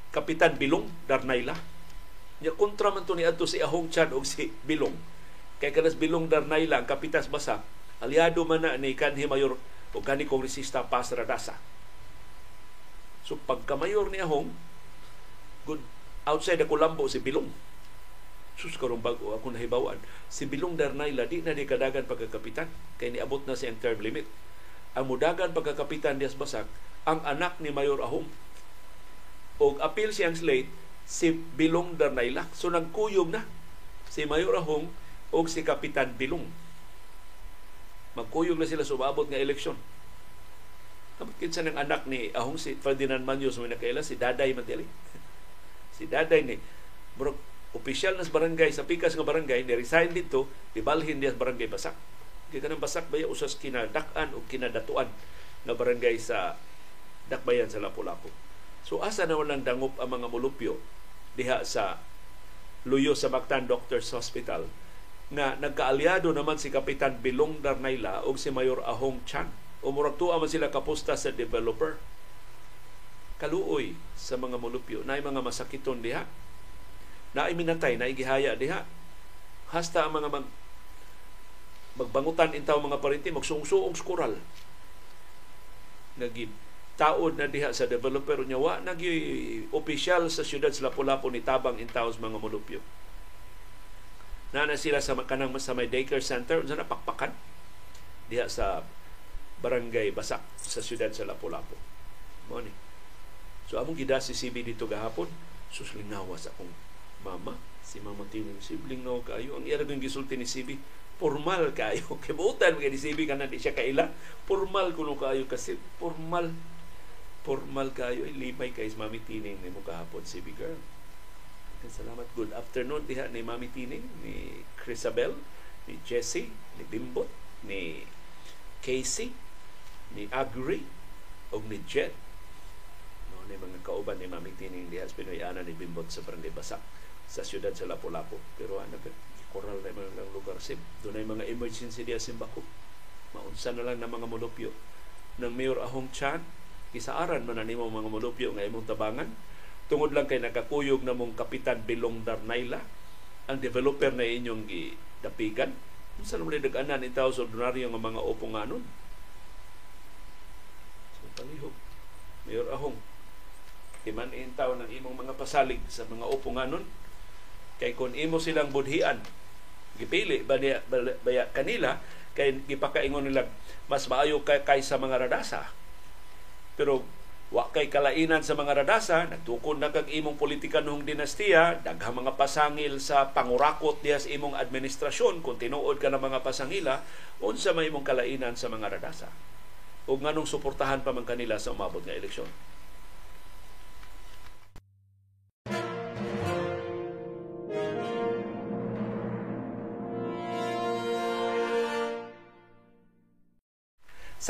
[SPEAKER 1] Kapitan Bilong Darnayla. Ya kontra man to ni adto si Ahong Chan og si Bilong. Kay kanas Bilong Darnayla ang kapitas basa. Aliado man na ni kanhi mayor o kani kongresista Paz Radasa. So pagka mayor ni Ahong good outside ako lambo si Bilong. Sus karong bago ako nahibawan. Si Bilong Darnayla di na di kadagan pagkakapitan. Kay niabot na siyang term limit. Ang mudagan pagkakapitan dias basak ang anak ni Mayor Ahom og appeal siyang slate si Bilong Darnayla so nagkuyog na si Mayor Ahong og si Kapitan Bilong. Magkuyog na sila sa umabot nga eleksyon. Kapag kinsa ng anak ni Ahong si Ferdinand Manyos may nakaila si Daday Matili si Daday ni Murag opisyal na sa barangay sa pikas nga barangay ni resign dito ibalhin niya sa barangay Basak. Kay kanang Basak baya usas kinadak-an o kinadatuan nga barangay sa Dakbayan sa Lapu-Lapu so asa na walang dangop ang mga mulupyo diha sa luyo sa Mactan Doctors Hospital nga nagkaalyado naman si Kapitan Bilong Darnayla o si Mayor Ahong Chan. O murag tuwa man sila kapusta sa developer. Kaluoy sa mga mulupyo. Na mga masakiton diha. Na ay minatay na igihaya diha. Hasta ang mga mag magbangutan intaw mga parinti magsungsuong skural. Nagi taod na diha sa developer niya wa nagi opisyal sa syudad sa Lapu-Lapu ni tabang intaw sa mga mulupyo na na sila sa kanang sa may daycare center unsa na pakpakan diha sa barangay Basak sa syudad sa Lapu-Lapu mo ni so among gida si CB dito gahapon suslingawa sa akong mama, si Mama Tining sibling no kayo. Ang iyang gisulti ni Sibi, formal kayo. Kay ni Sibi kana di siya kaila. Formal kuno kayo kasi formal formal kayo limay kay Mami Tining ni mo kahapon Sibi girl. Salamat. Good afternoon diha ni Mami Tining, ni Chrisabel, ni Jessie, ni Bimbot, ni Casey, ni Agri, o ni Jet. No, ni mga kauban ni Mami Tining diha sa Pinoy-ana ni Bimbot sa Barangay Basak sa siyudad sa Lapu-Lapu. Pero ano ka, koral na mga lugar. Doon ay mga emergency diya simbako. Maunsa na lang ng mga mulupyo ng Mayor Ahong Chan. Kisaaran man nimo mga mulupyo nga imong tabangan. Tungod lang kay nakakuyog na mong Kapitan Bilong Darnayla, ang developer na inyong gidapigan. Unsa naman nag-anan itaw sa ordinaryo nga mga uponganon. So, palihog. Mayor Ahong, Himanin taon ng imong mga pasalig sa mga upunganon. Kay kung imo silang budhian, gipili ba niya baya kanila kay gipakaingon nila mas maayo kay kaysa mga radasa. Pero wa kay kalainan sa mga radasa, nagtukod na kag imong politika noong dinastiya, daghang mga pasangil sa pangurakot diya sa imong administrasyon, kung tinuod ka ng mga pasangila, unsa may imong kalainan sa mga radasa. O nganong suportahan pa man kanila sa umabot nga eleksyon.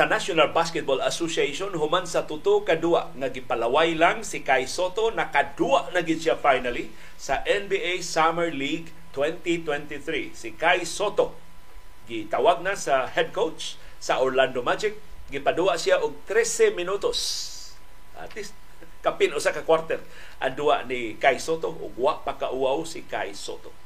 [SPEAKER 1] Sa National Basketball Association human sa tuto kadua nga gipalaway lang si Kai Soto nakadua na gid siya finally sa NBA Summer League 2023 si Kai Soto gitawag na sa head coach sa Orlando Magic. Gipadua siya og 13 minutos. At least kapin usa ka quarter. Ang duwa ni Kai Soto ug wa pa kauaw si Kai Soto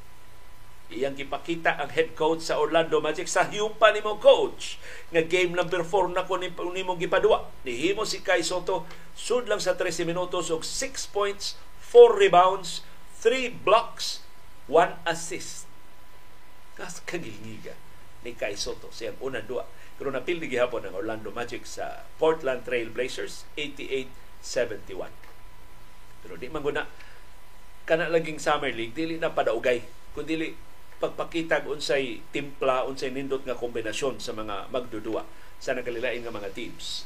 [SPEAKER 1] Iyang gipakita ang head coach sa Orlando Magic sa hiupa nimo coach nga game number 4 na ko nimo gipadua. Nihimo si Kai Soto sud lang sa 13 minutos og 6 points, 4 rebounds, 3 blocks, 1 assist. Kas kagilngiga ni Kai Soto siyang una dua. Pero napildi gihapon ang Orlando Magic sa Portland Trail Blazers 88-71. Pero di man guna kana laging Summer League dili na padaugay kundi pagpakita unsay timpla, unsay nindot nga kombinasyon sa mga magdudua sa nagkalilain nga mga teams.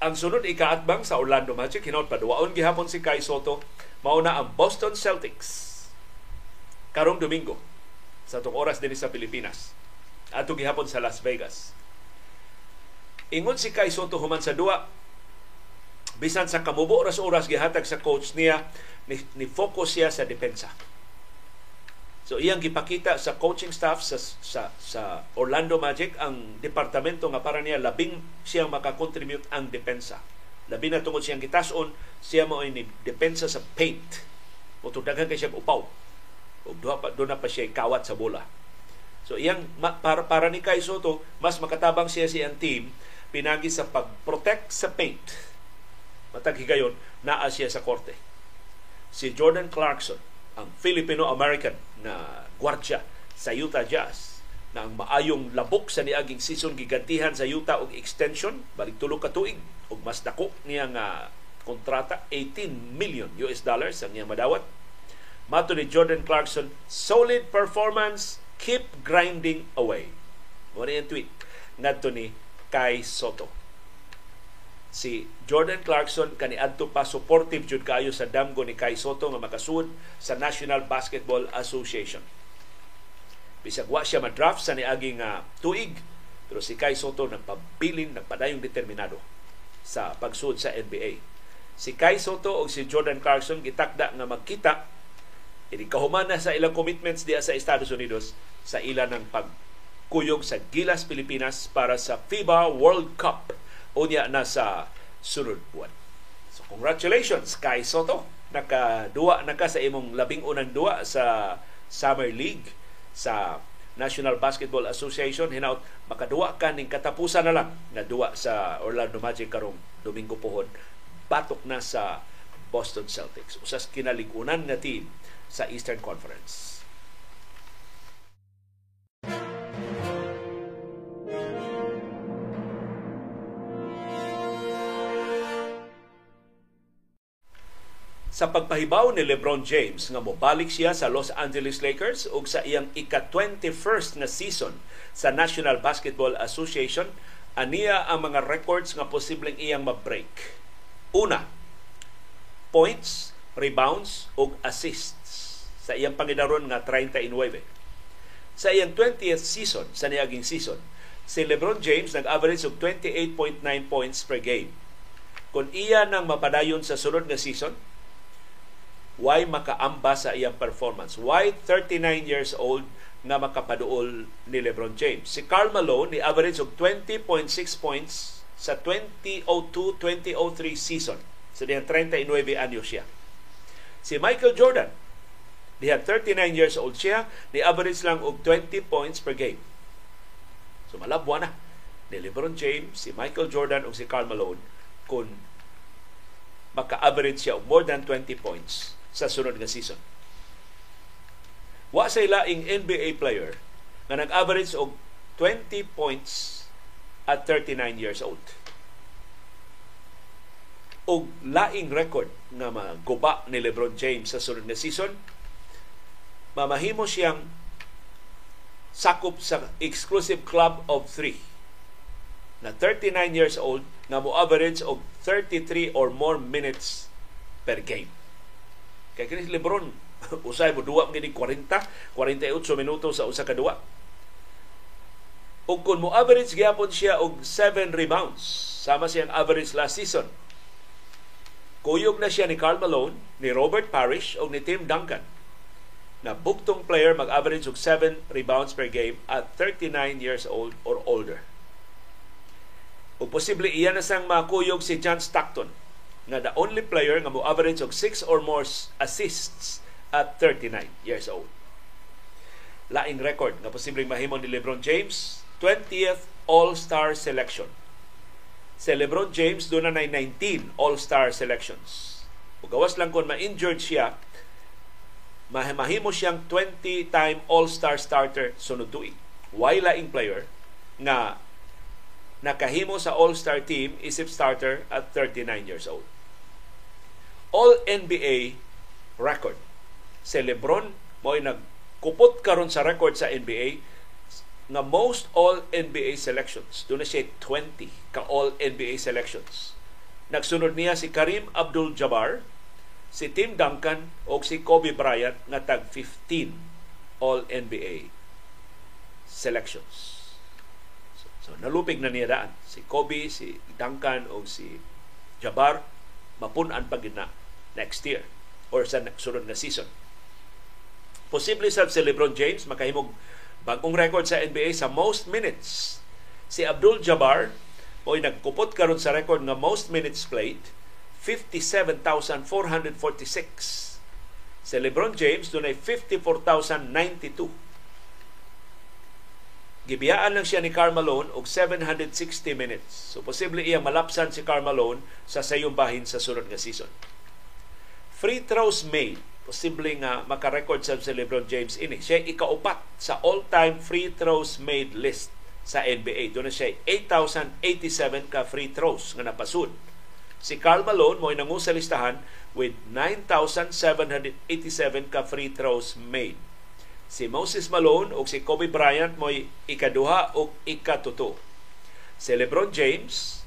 [SPEAKER 1] Ang sunod ikaatbang sa Orlando Magic, hinaut paduwaon gihapon si Kai Soto, mauna ang Boston Celtics karong Domingo sa tung oras din sa Pilipinas. Ato gihapon sa Las Vegas. Ingon si Kai Soto human sa duwa, bisan sa kamubo oras-oras gihatag sa coach niya, ni, ni focus siya sa depensa So iyang gipakita sa coaching staff sa sa, sa Orlando Magic ang departamento nga para niya labing siyang makakontribute ang depensa. Labi na tungod siyang gitason, siya mo ni depensa sa paint. O daghan kay siya upaw. O duha pa na pa siya kawat sa bola. So iyang para, para ni Kai Soto, mas makatabang siya siyang team pinagi sa pag-protect sa paint. Matag higayon, naa siya sa korte. Si Jordan Clarkson, ang Filipino-American na gwardya sa Utah Jazz na ang maayong labok sa niaging season gigantihan sa Utah og extension balik tulo ka tuig og mas dako niya nga kontrata 18 million US dollars ang iyang madawat. Mato ni Jordan Clarkson solid performance keep grinding away. Mo tweet. Ngadto ni Kai Soto si Jordan Clarkson kaniadto pa supportive jud kayo sa damgo ni Kai Soto nga makasud sa National Basketball Association. Bisag wa siya madraft sa niaging uh, tuig, pero si Kai Soto nagpabilin, nagpadayong determinado sa pagsud sa NBA. Si Kai Soto o si Jordan Clarkson gitakda nga magkita ini kahuman na sa ilang commitments diya sa Estados Unidos sa ila ng pagkuyog sa Gilas Pilipinas para sa FIBA World Cup unya na sa sunod buwan. So congratulations kay Soto. Nakaduwa na ka sa imong labing unang duwa sa Summer League sa National Basketball Association hinaut makaduwa ka ning katapusan na lang na duwa sa Orlando Magic karong Domingo pohon batok na sa Boston Celtics usas kinaligunan na team sa Eastern Conference. Sa pagpahibaw ni LeBron James nga mobalik siya sa Los Angeles Lakers ug sa iyang ika-21st na season sa National Basketball Association aniya ang mga records nga posibleng iyang ma-break. Una, points, rebounds ug assists sa iyang pangidaron nga 39. Sa iyang 20th season, sa niaging season, si LeBron James nag-average og 28.9 points per game. Kung iya nang mapadayon sa sunod nga season, why makaamba sa iyang performance. Why 39 years old nga makapaduol ni LeBron James. Si Karl Malone ni average of 20.6 points sa 2002-2003 season. So diyan 39 anyo siya. Si Michael Jordan, diha 39 years old siya, ni average lang og 20 points per game. So malabwa na ni LeBron James, si Michael Jordan ug si Karl Malone kung maka-average siya og more than 20 points sa sunod nga season. Wa sa ilaing NBA player nga nag-average og 20 points at 39 years old. Og laing record nga maguba ni LeBron James sa sunod nga season, mamahimo siyang sakop sa exclusive club of three na 39 years old nga mo average og 33 or more minutes per game. Kay kini Lebron usay mo duwa gini 40, 48 minutos sa usa ka duwa. Ug kun mo average gyapon siya og 7 rebounds sama siyang average last season. Kuyog na siya ni Karl Malone, ni Robert Parrish o ni Tim Duncan na buktong player mag-average og 7 rebounds per game at 39 years old or older. O posible iyan na sang makuyog si John Stockton nga the only player nga mo average og 6 or more assists at 39 years old. Laing record nga posibleng mahimo ni LeBron James, 20th All-Star selection. Si LeBron James doon na 19 All-Star selections. O gawas lang kung ma-injured siya, mahimo siyang 20-time All-Star starter sunod tuig. Why laing player nga nakahimo sa All-Star team isip starter at 39 years old. All-NBA record. Si Lebron mo nagkupot karon sa record sa NBA nga most All-NBA selections. Doon siya 20 ka All-NBA selections. Nagsunod niya si Karim Abdul-Jabbar, si Tim Duncan o si Kobe Bryant nga tag 15 All-NBA selections. So nalupig na niya daan. Si Kobe, si Duncan o si Jabbar mapunan pag na next year or sa sunod na season. Posible sa si LeBron James makahimog bagong record sa NBA sa most minutes. Si Abdul Jabbar o nagkupot karon sa record nga most minutes played 57,446. Si LeBron James dunay 54,092 Gibiyaan lang siya ni Carmalone og 760 minutes. So posible iya malapsan si Carmalone sa sayong bahin sa sunod nga season. Free throws made posible nga makarecord sa si LeBron James ini. Siya ikaupat sa all-time free throws made list sa NBA. Doon na siya 8,087 ka free throws nga napasud. Si Karl Malone mo nangu sa listahan with 9,787 ka free throws made si Moses Malone o si Kobe Bryant mo'y ikaduha o ikatuto. Si LeBron James,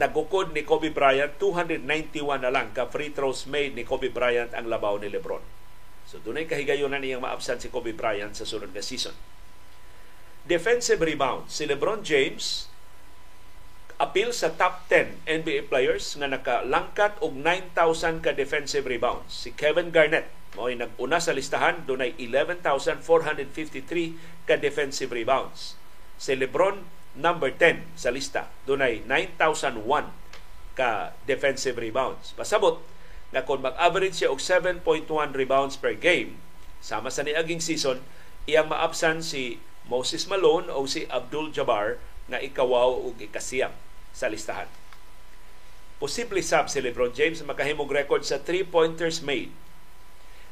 [SPEAKER 1] nagukod ni Kobe Bryant, 291 na lang ka free throws made ni Kobe Bryant ang labaw ni LeBron. So dunay kahigayonan niyang maabsan si Kobe Bryant sa sunod na season. Defensive rebound. Si LeBron James, appeal sa top 10 NBA players nga nakalangkat og 9,000 ka defensive rebounds. Si Kevin Garnett, Mao'y nag-una sa listahan, doon ay 11,453 ka defensive rebounds. Si Lebron, number 10 sa lista, doon ay 9,001 ka defensive rebounds. Pasabot na kung mag-average siya og 7.1 rebounds per game, sama sa niaging season, iyang maabsan si Moses Malone o si Abdul Jabbar na ikawaw o ikasiyang sa listahan. Posible sab si LeBron James makahimog record sa three-pointers made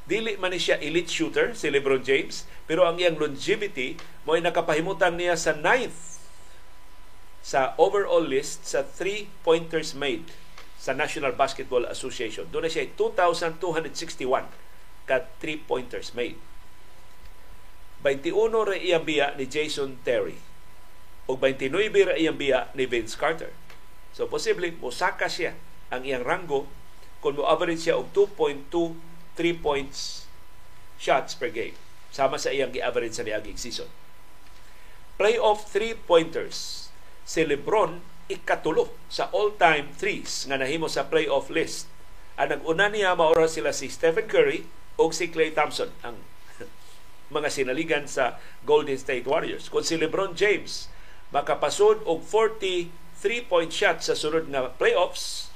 [SPEAKER 1] Dili man siya elite shooter si LeBron James, pero ang iyang longevity mo ay nakapahimutan niya sa ninth sa overall list sa three-pointers made sa National Basketball Association. Doon na siya 2,261 ka three-pointers made. 21 ra iyang biya ni Jason Terry ug 29 ra iyang biya ni Vince Carter. So posible mosaka siya ang iyang rango kung mo average siya og 2.2 3 points shots per game sama sa iyang gi-average sa niaging season. Playoff three-pointers. Si Lebron ikatulo sa all-time threes nga nahimo sa playoff list. Ang nag-una niya maura sila si Stephen Curry o si Klay Thompson ang mga sinaligan sa Golden State Warriors. Kung si LeBron James makapasod og 40 three-point shots sa sunod nga playoffs,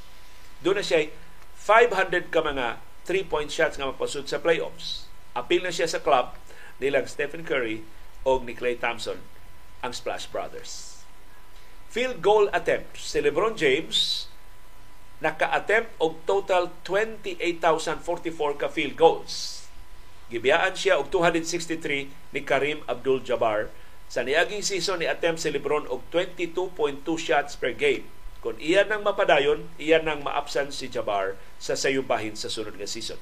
[SPEAKER 1] doon na siya 500 ka mga three-point shots nga mapasud sa playoffs. Apil na siya sa club nilang Stephen Curry o ni Clay Thompson ang Splash Brothers. Field goal attempt. Si LeBron James naka-attempt og total 28,044 ka field goals. Gibiyaan siya og 263 ni Karim Abdul-Jabbar sa niaging season ni attempt si Lebron og 22.2 shots per game. Kung iyan nang mapadayon, iyan nang maapsan si Jabbar sa sayubahin sa sunod nga season.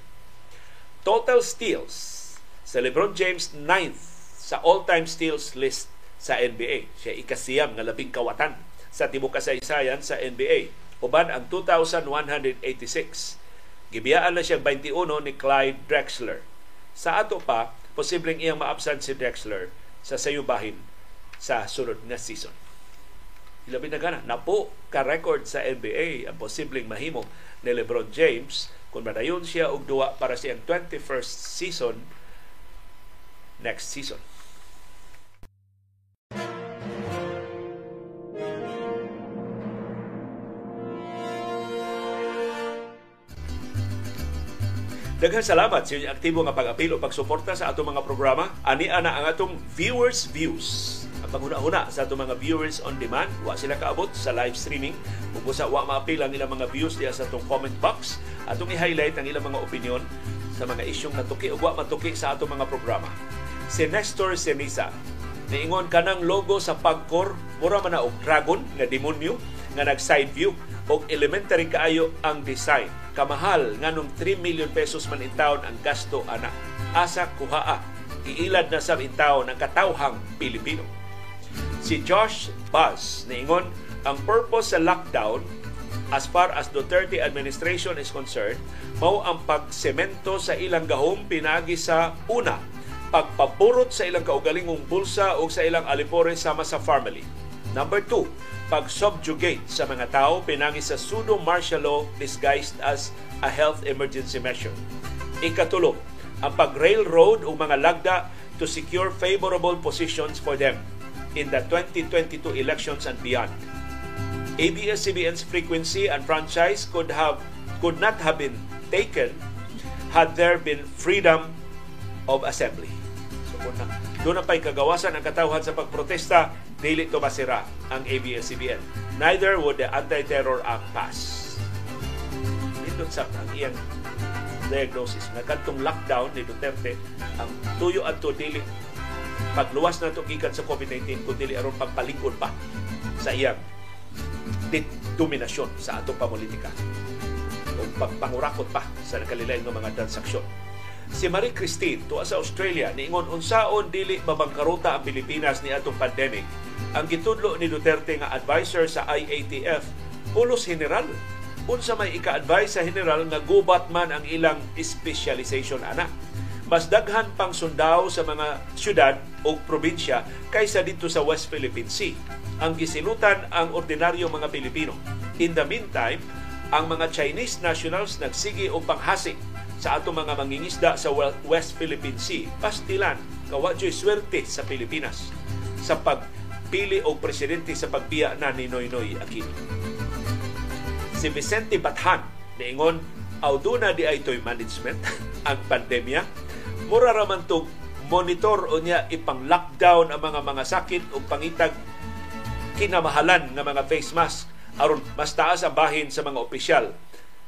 [SPEAKER 1] Total steals sa LeBron James ninth sa all-time steals list sa NBA. Siya ikasiyam nga labing kawatan sa tibok kasaysayan sa NBA. Uban ang 2,186. Gibiyaan na siya 21 ni Clyde Drexler. Sa ato pa, posibleng iyang maabsan si Drexler sa sayubahin sa sunod nga season. Ilabi na gana, napo ka-record sa NBA ang posibleng mahimo ni LeBron James kung madayon siya og duwa para sa 21st season next season. Daghang salamat sa inyong aktibo nga pag-apil o pagsuporta sa atong mga programa. Ani ana ang atong viewers views. Ang panghuna-huna sa atong mga viewers on demand, wa sila kaabot sa live streaming. Kung sa wa maapil ang ilang mga views diya sa atong comment box, atong i-highlight ang ilang mga opinion sa mga isyong natuki o wa matuki sa atong mga programa. Si Nestor Senisa, niingon kanang logo sa pagkor, mura man og dragon nga demonyo nga nag side view og elementary kaayo ang design kamahal nganong 3 million pesos man in taon ang gasto ana asa kuhaa iilad na sa intaon ang katawhang Pilipino. Si Josh Buzz niingon ang purpose sa lockdown as far as Duterte administration is concerned mao ang pagsemento sa ilang gahom pinagi sa una pagpaburot sa ilang kaugalingong bulsa o sa ilang alipore sama sa family. Number two, pag-subjugate sa mga tao pinangi sa pseudo martial law disguised as a health emergency measure. Ikatulo, ang pag-railroad o mga lagda to secure favorable positions for them in the 2022 elections and beyond. ABS-CBN's frequency and franchise could have could not have been taken had there been freedom of assembly. So kung na, doon pa'y kagawasan ang katawhan sa pagprotesta, dili to masira ang ABS-CBN. Neither would the Anti-Terror Act pass. Nindot sa ang iyang diagnosis nga kadtong lockdown ni Duterte ang tuyo at to dili pagluwas na itong ikan sa COVID-19 kung dili aron pagpalingkod pa sa iyang dominasyon sa atong pamulitika. O pagpangurakot pa sa nakalilain ng mga transaksyon. Si Marie Christine tuwa sa Australia niingon unsaon dili mabangkaruta ang Pilipinas ni atong pandemic? Ang gitudlo ni Duterte nga advisor sa IATF pulos general. Unsa may ika-advise sa general nga gubat man ang ilang specialization ana mas daghan pang sundao sa mga syudad o probinsya kaysa dito sa West Philippine Sea. Ang gisilutan ang ordinaryong mga Pilipino. In the meantime, ang mga Chinese nationals nagsigi og panghasik sa ato mga mangingisda sa West Philippine Sea. Pastilan, kawadyo'y swerte sa Pilipinas sa pagpili og presidente sa pagbiya na ni Noynoy Aquino. Si Vicente Bathan, niingon, auduna di ay toy management ang pandemya. Mura raman to monitor o niya ipang lockdown ang mga mga sakit o pangitag kinamahalan ng mga face mask aron mas taas ang bahin sa mga opisyal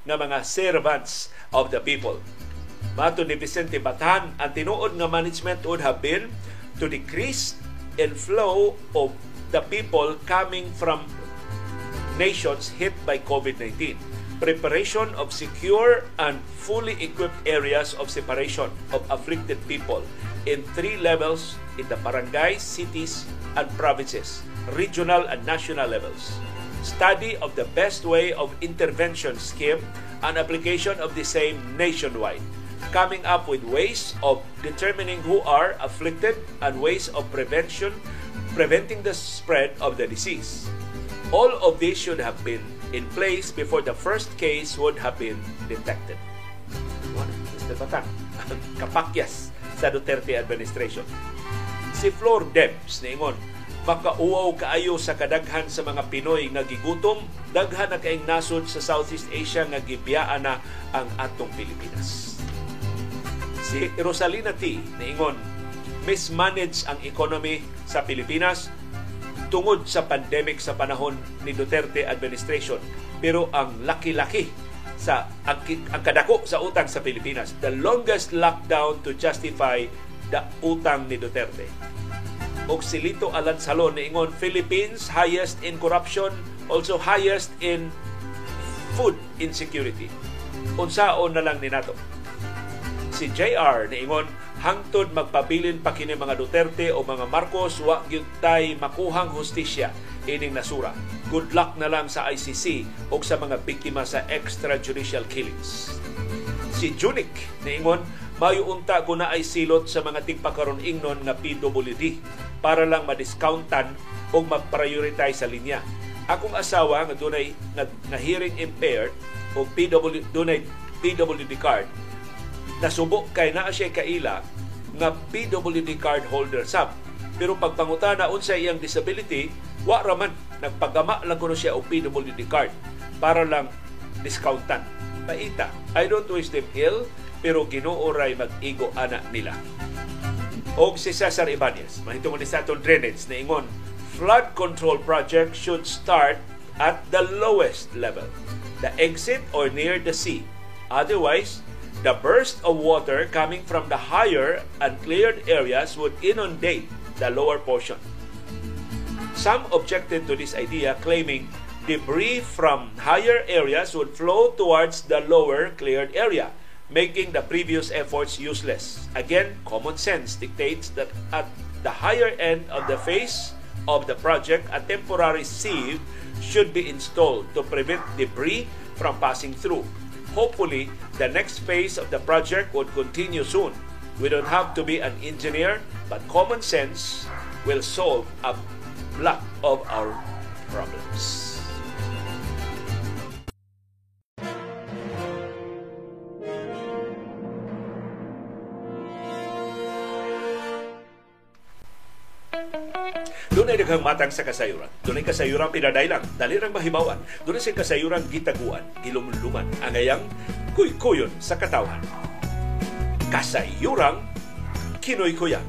[SPEAKER 1] nga mga servants of the people. Mato ni Vicente Batan, ang tinuod nga management would have been to decrease in flow of the people coming from nations hit by COVID-19. Preparation of secure and fully equipped areas of separation of afflicted people in three levels in the barangays, cities, and provinces, regional and national levels study of the best way of intervention scheme and application of the same nationwide, coming up with ways of determining who are afflicted and ways of prevention, preventing the spread of the disease. All of these should have been in place before the first case would have been detected. Mr. Batang, kapakyas sa Duterte administration. Si Flor Debs, niingon, makauaw kaayo sa kadaghan sa mga Pinoy nga gigutom, daghan na kaing nasod sa Southeast Asia nga gibiyaan na ang atong Pilipinas. Si Rosalina T. niingon, mismanage ang economy sa Pilipinas tungod sa pandemic sa panahon ni Duterte administration. pero ang laki-laki sa ang, ang kadako sa utang sa Pilipinas. The longest lockdown to justify the utang ni Duterte. Og silito Alan Salon ingon Philippines highest in corruption, also highest in food insecurity. Unsaon na lang ni nato. Si JR ingon hangtod magpabilin pa kini mga Duterte o mga Marcos wa gyud tay makuhang hustisya ining nasura. Good luck na lang sa ICC o sa mga biktima sa extrajudicial killings. Si Junik niingon mayo unta ko na ay silot sa mga tigpakaron ingnon nga PWD para lang ma-discountan o mag-prioritize sa linya. Akong asawa nga dunay nga, hearing impaired o PW dunay PWD card nasubok kay naa siya kaila nga PWD card holder sab. Pero pagpangutana unsa iyang disability, wa raman nagpagama lang kuno siya og PWD card para lang discountan. Paita, I don't wish them ill, pero Ginoo ray mag-igo ana nila. Og si Cesar Ibanez, mahitungod ni Saturn Drainage na ingon, flood control project should start at the lowest level, the exit or near the sea. Otherwise, the burst of water coming from the higher and cleared areas would inundate the lower portion. Some objected to this idea, claiming debris from higher areas would flow towards the lower cleared area making the previous efforts useless. Again, common sense dictates that at the higher end of the face of the project, a temporary sieve should be installed to prevent debris from passing through. Hopefully, the next phase of the project would continue soon. We don't have to be an engineer, but common sense will solve a lot of our problems. Doon ay daghang matang sa kasayuran. Doon ay kasayuran pinadailang, dali rang mahibawan. Doon ay kasayuran gitaguan, gilumluman, angayang kuy-kuyon sa katawhan. Kasayuran kinoy-kuyan.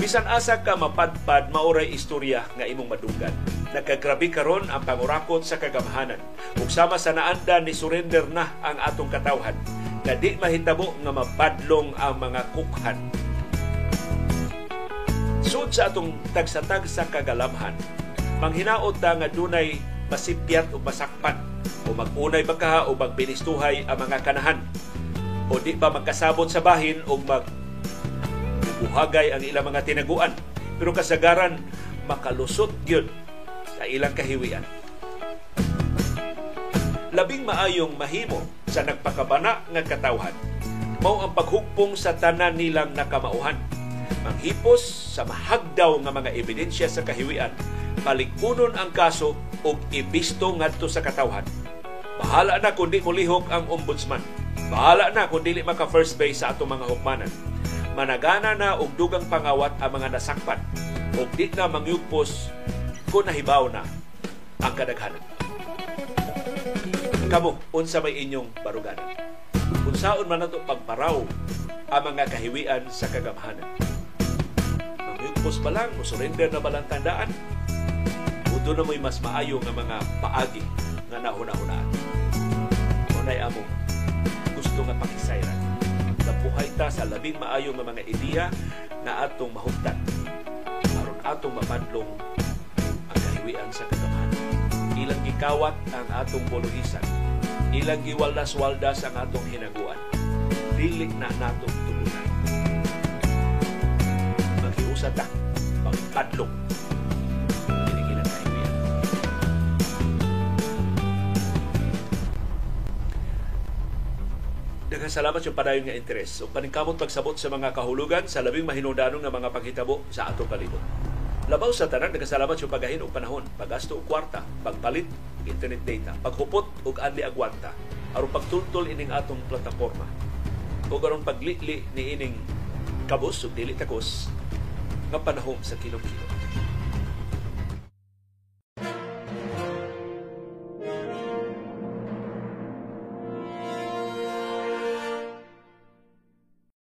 [SPEAKER 1] Bisan asa ka mapadpad mauray istorya nga imong madunggan. Nagkagrabi karon ang pangurakot sa kagamhanan. Ug sama sa naanda ni surrender na ang atong katawhan nga di mahitabo nga mapadlong ang mga kukhan Sud sa atong tagsatag sa kagalamhan, manghinaot ta nga dunay masipyat o masakpan o magunay bakaha o magbinistuhay ang mga kanahan. O di ba magkasabot sa bahin o mag buhagay ang ilang mga tinaguan. Pero kasagaran makalusot gyud sa ilang kahiwian. Labing maayong mahimo sa nagpakabana nga katawhan. Mao ang paghugpong sa tanan nilang nakamauhan. Manghipos sa mahagdaw nga mga ebidensya sa kahiwian, palikunon ang kaso ug ibisto ngadto sa katawhan. Bahala na kung di mulihok ang ombudsman. Bahala na kung dili maka first base sa atong mga hukmanan. Managana na og dugang pangawat ang mga nasakpan ug di na mangyugpos kung nahibaw na ang kadaghanan. Kamo, unsa may inyong baruganan? Unsaon man nato pagparaw ang mga kahiwian sa kagamhanan? Hugpos ba lang, musurrender na ba lang tandaan? Udo na mo'y mas maayo nga mga paagi nga nahuna-hunaan. Unay amo, gusto nga pakisayran. Nabuhay ta sa labing maayo nga mga ideya na atong mahugtan. aron atong mapadlong ang kahiwian sa kagamanan. Ilang gikawat ang atong poluhisan. Ilang giwaldas-waldas ang atong hinaguan. Dili na natong tugunan sa ta pagpadlong kinikilang kaibigan. Daghang salamat yung padayon nga interes. So paningkamot pagsabot sa mga kahulugan sa labing mahinungdanong nga mga paghitabo sa atong palibot. Labaw sa tanan, nagkasalamat yung paghahin og panahon, paggasto og kwarta, pagpalit internet data, paghupot og anli agwanta, aron pagtultol ining atong plataporma. O aron paglitli ni ining kabus ug dili takos nga panahon sa Kilong-Kilong.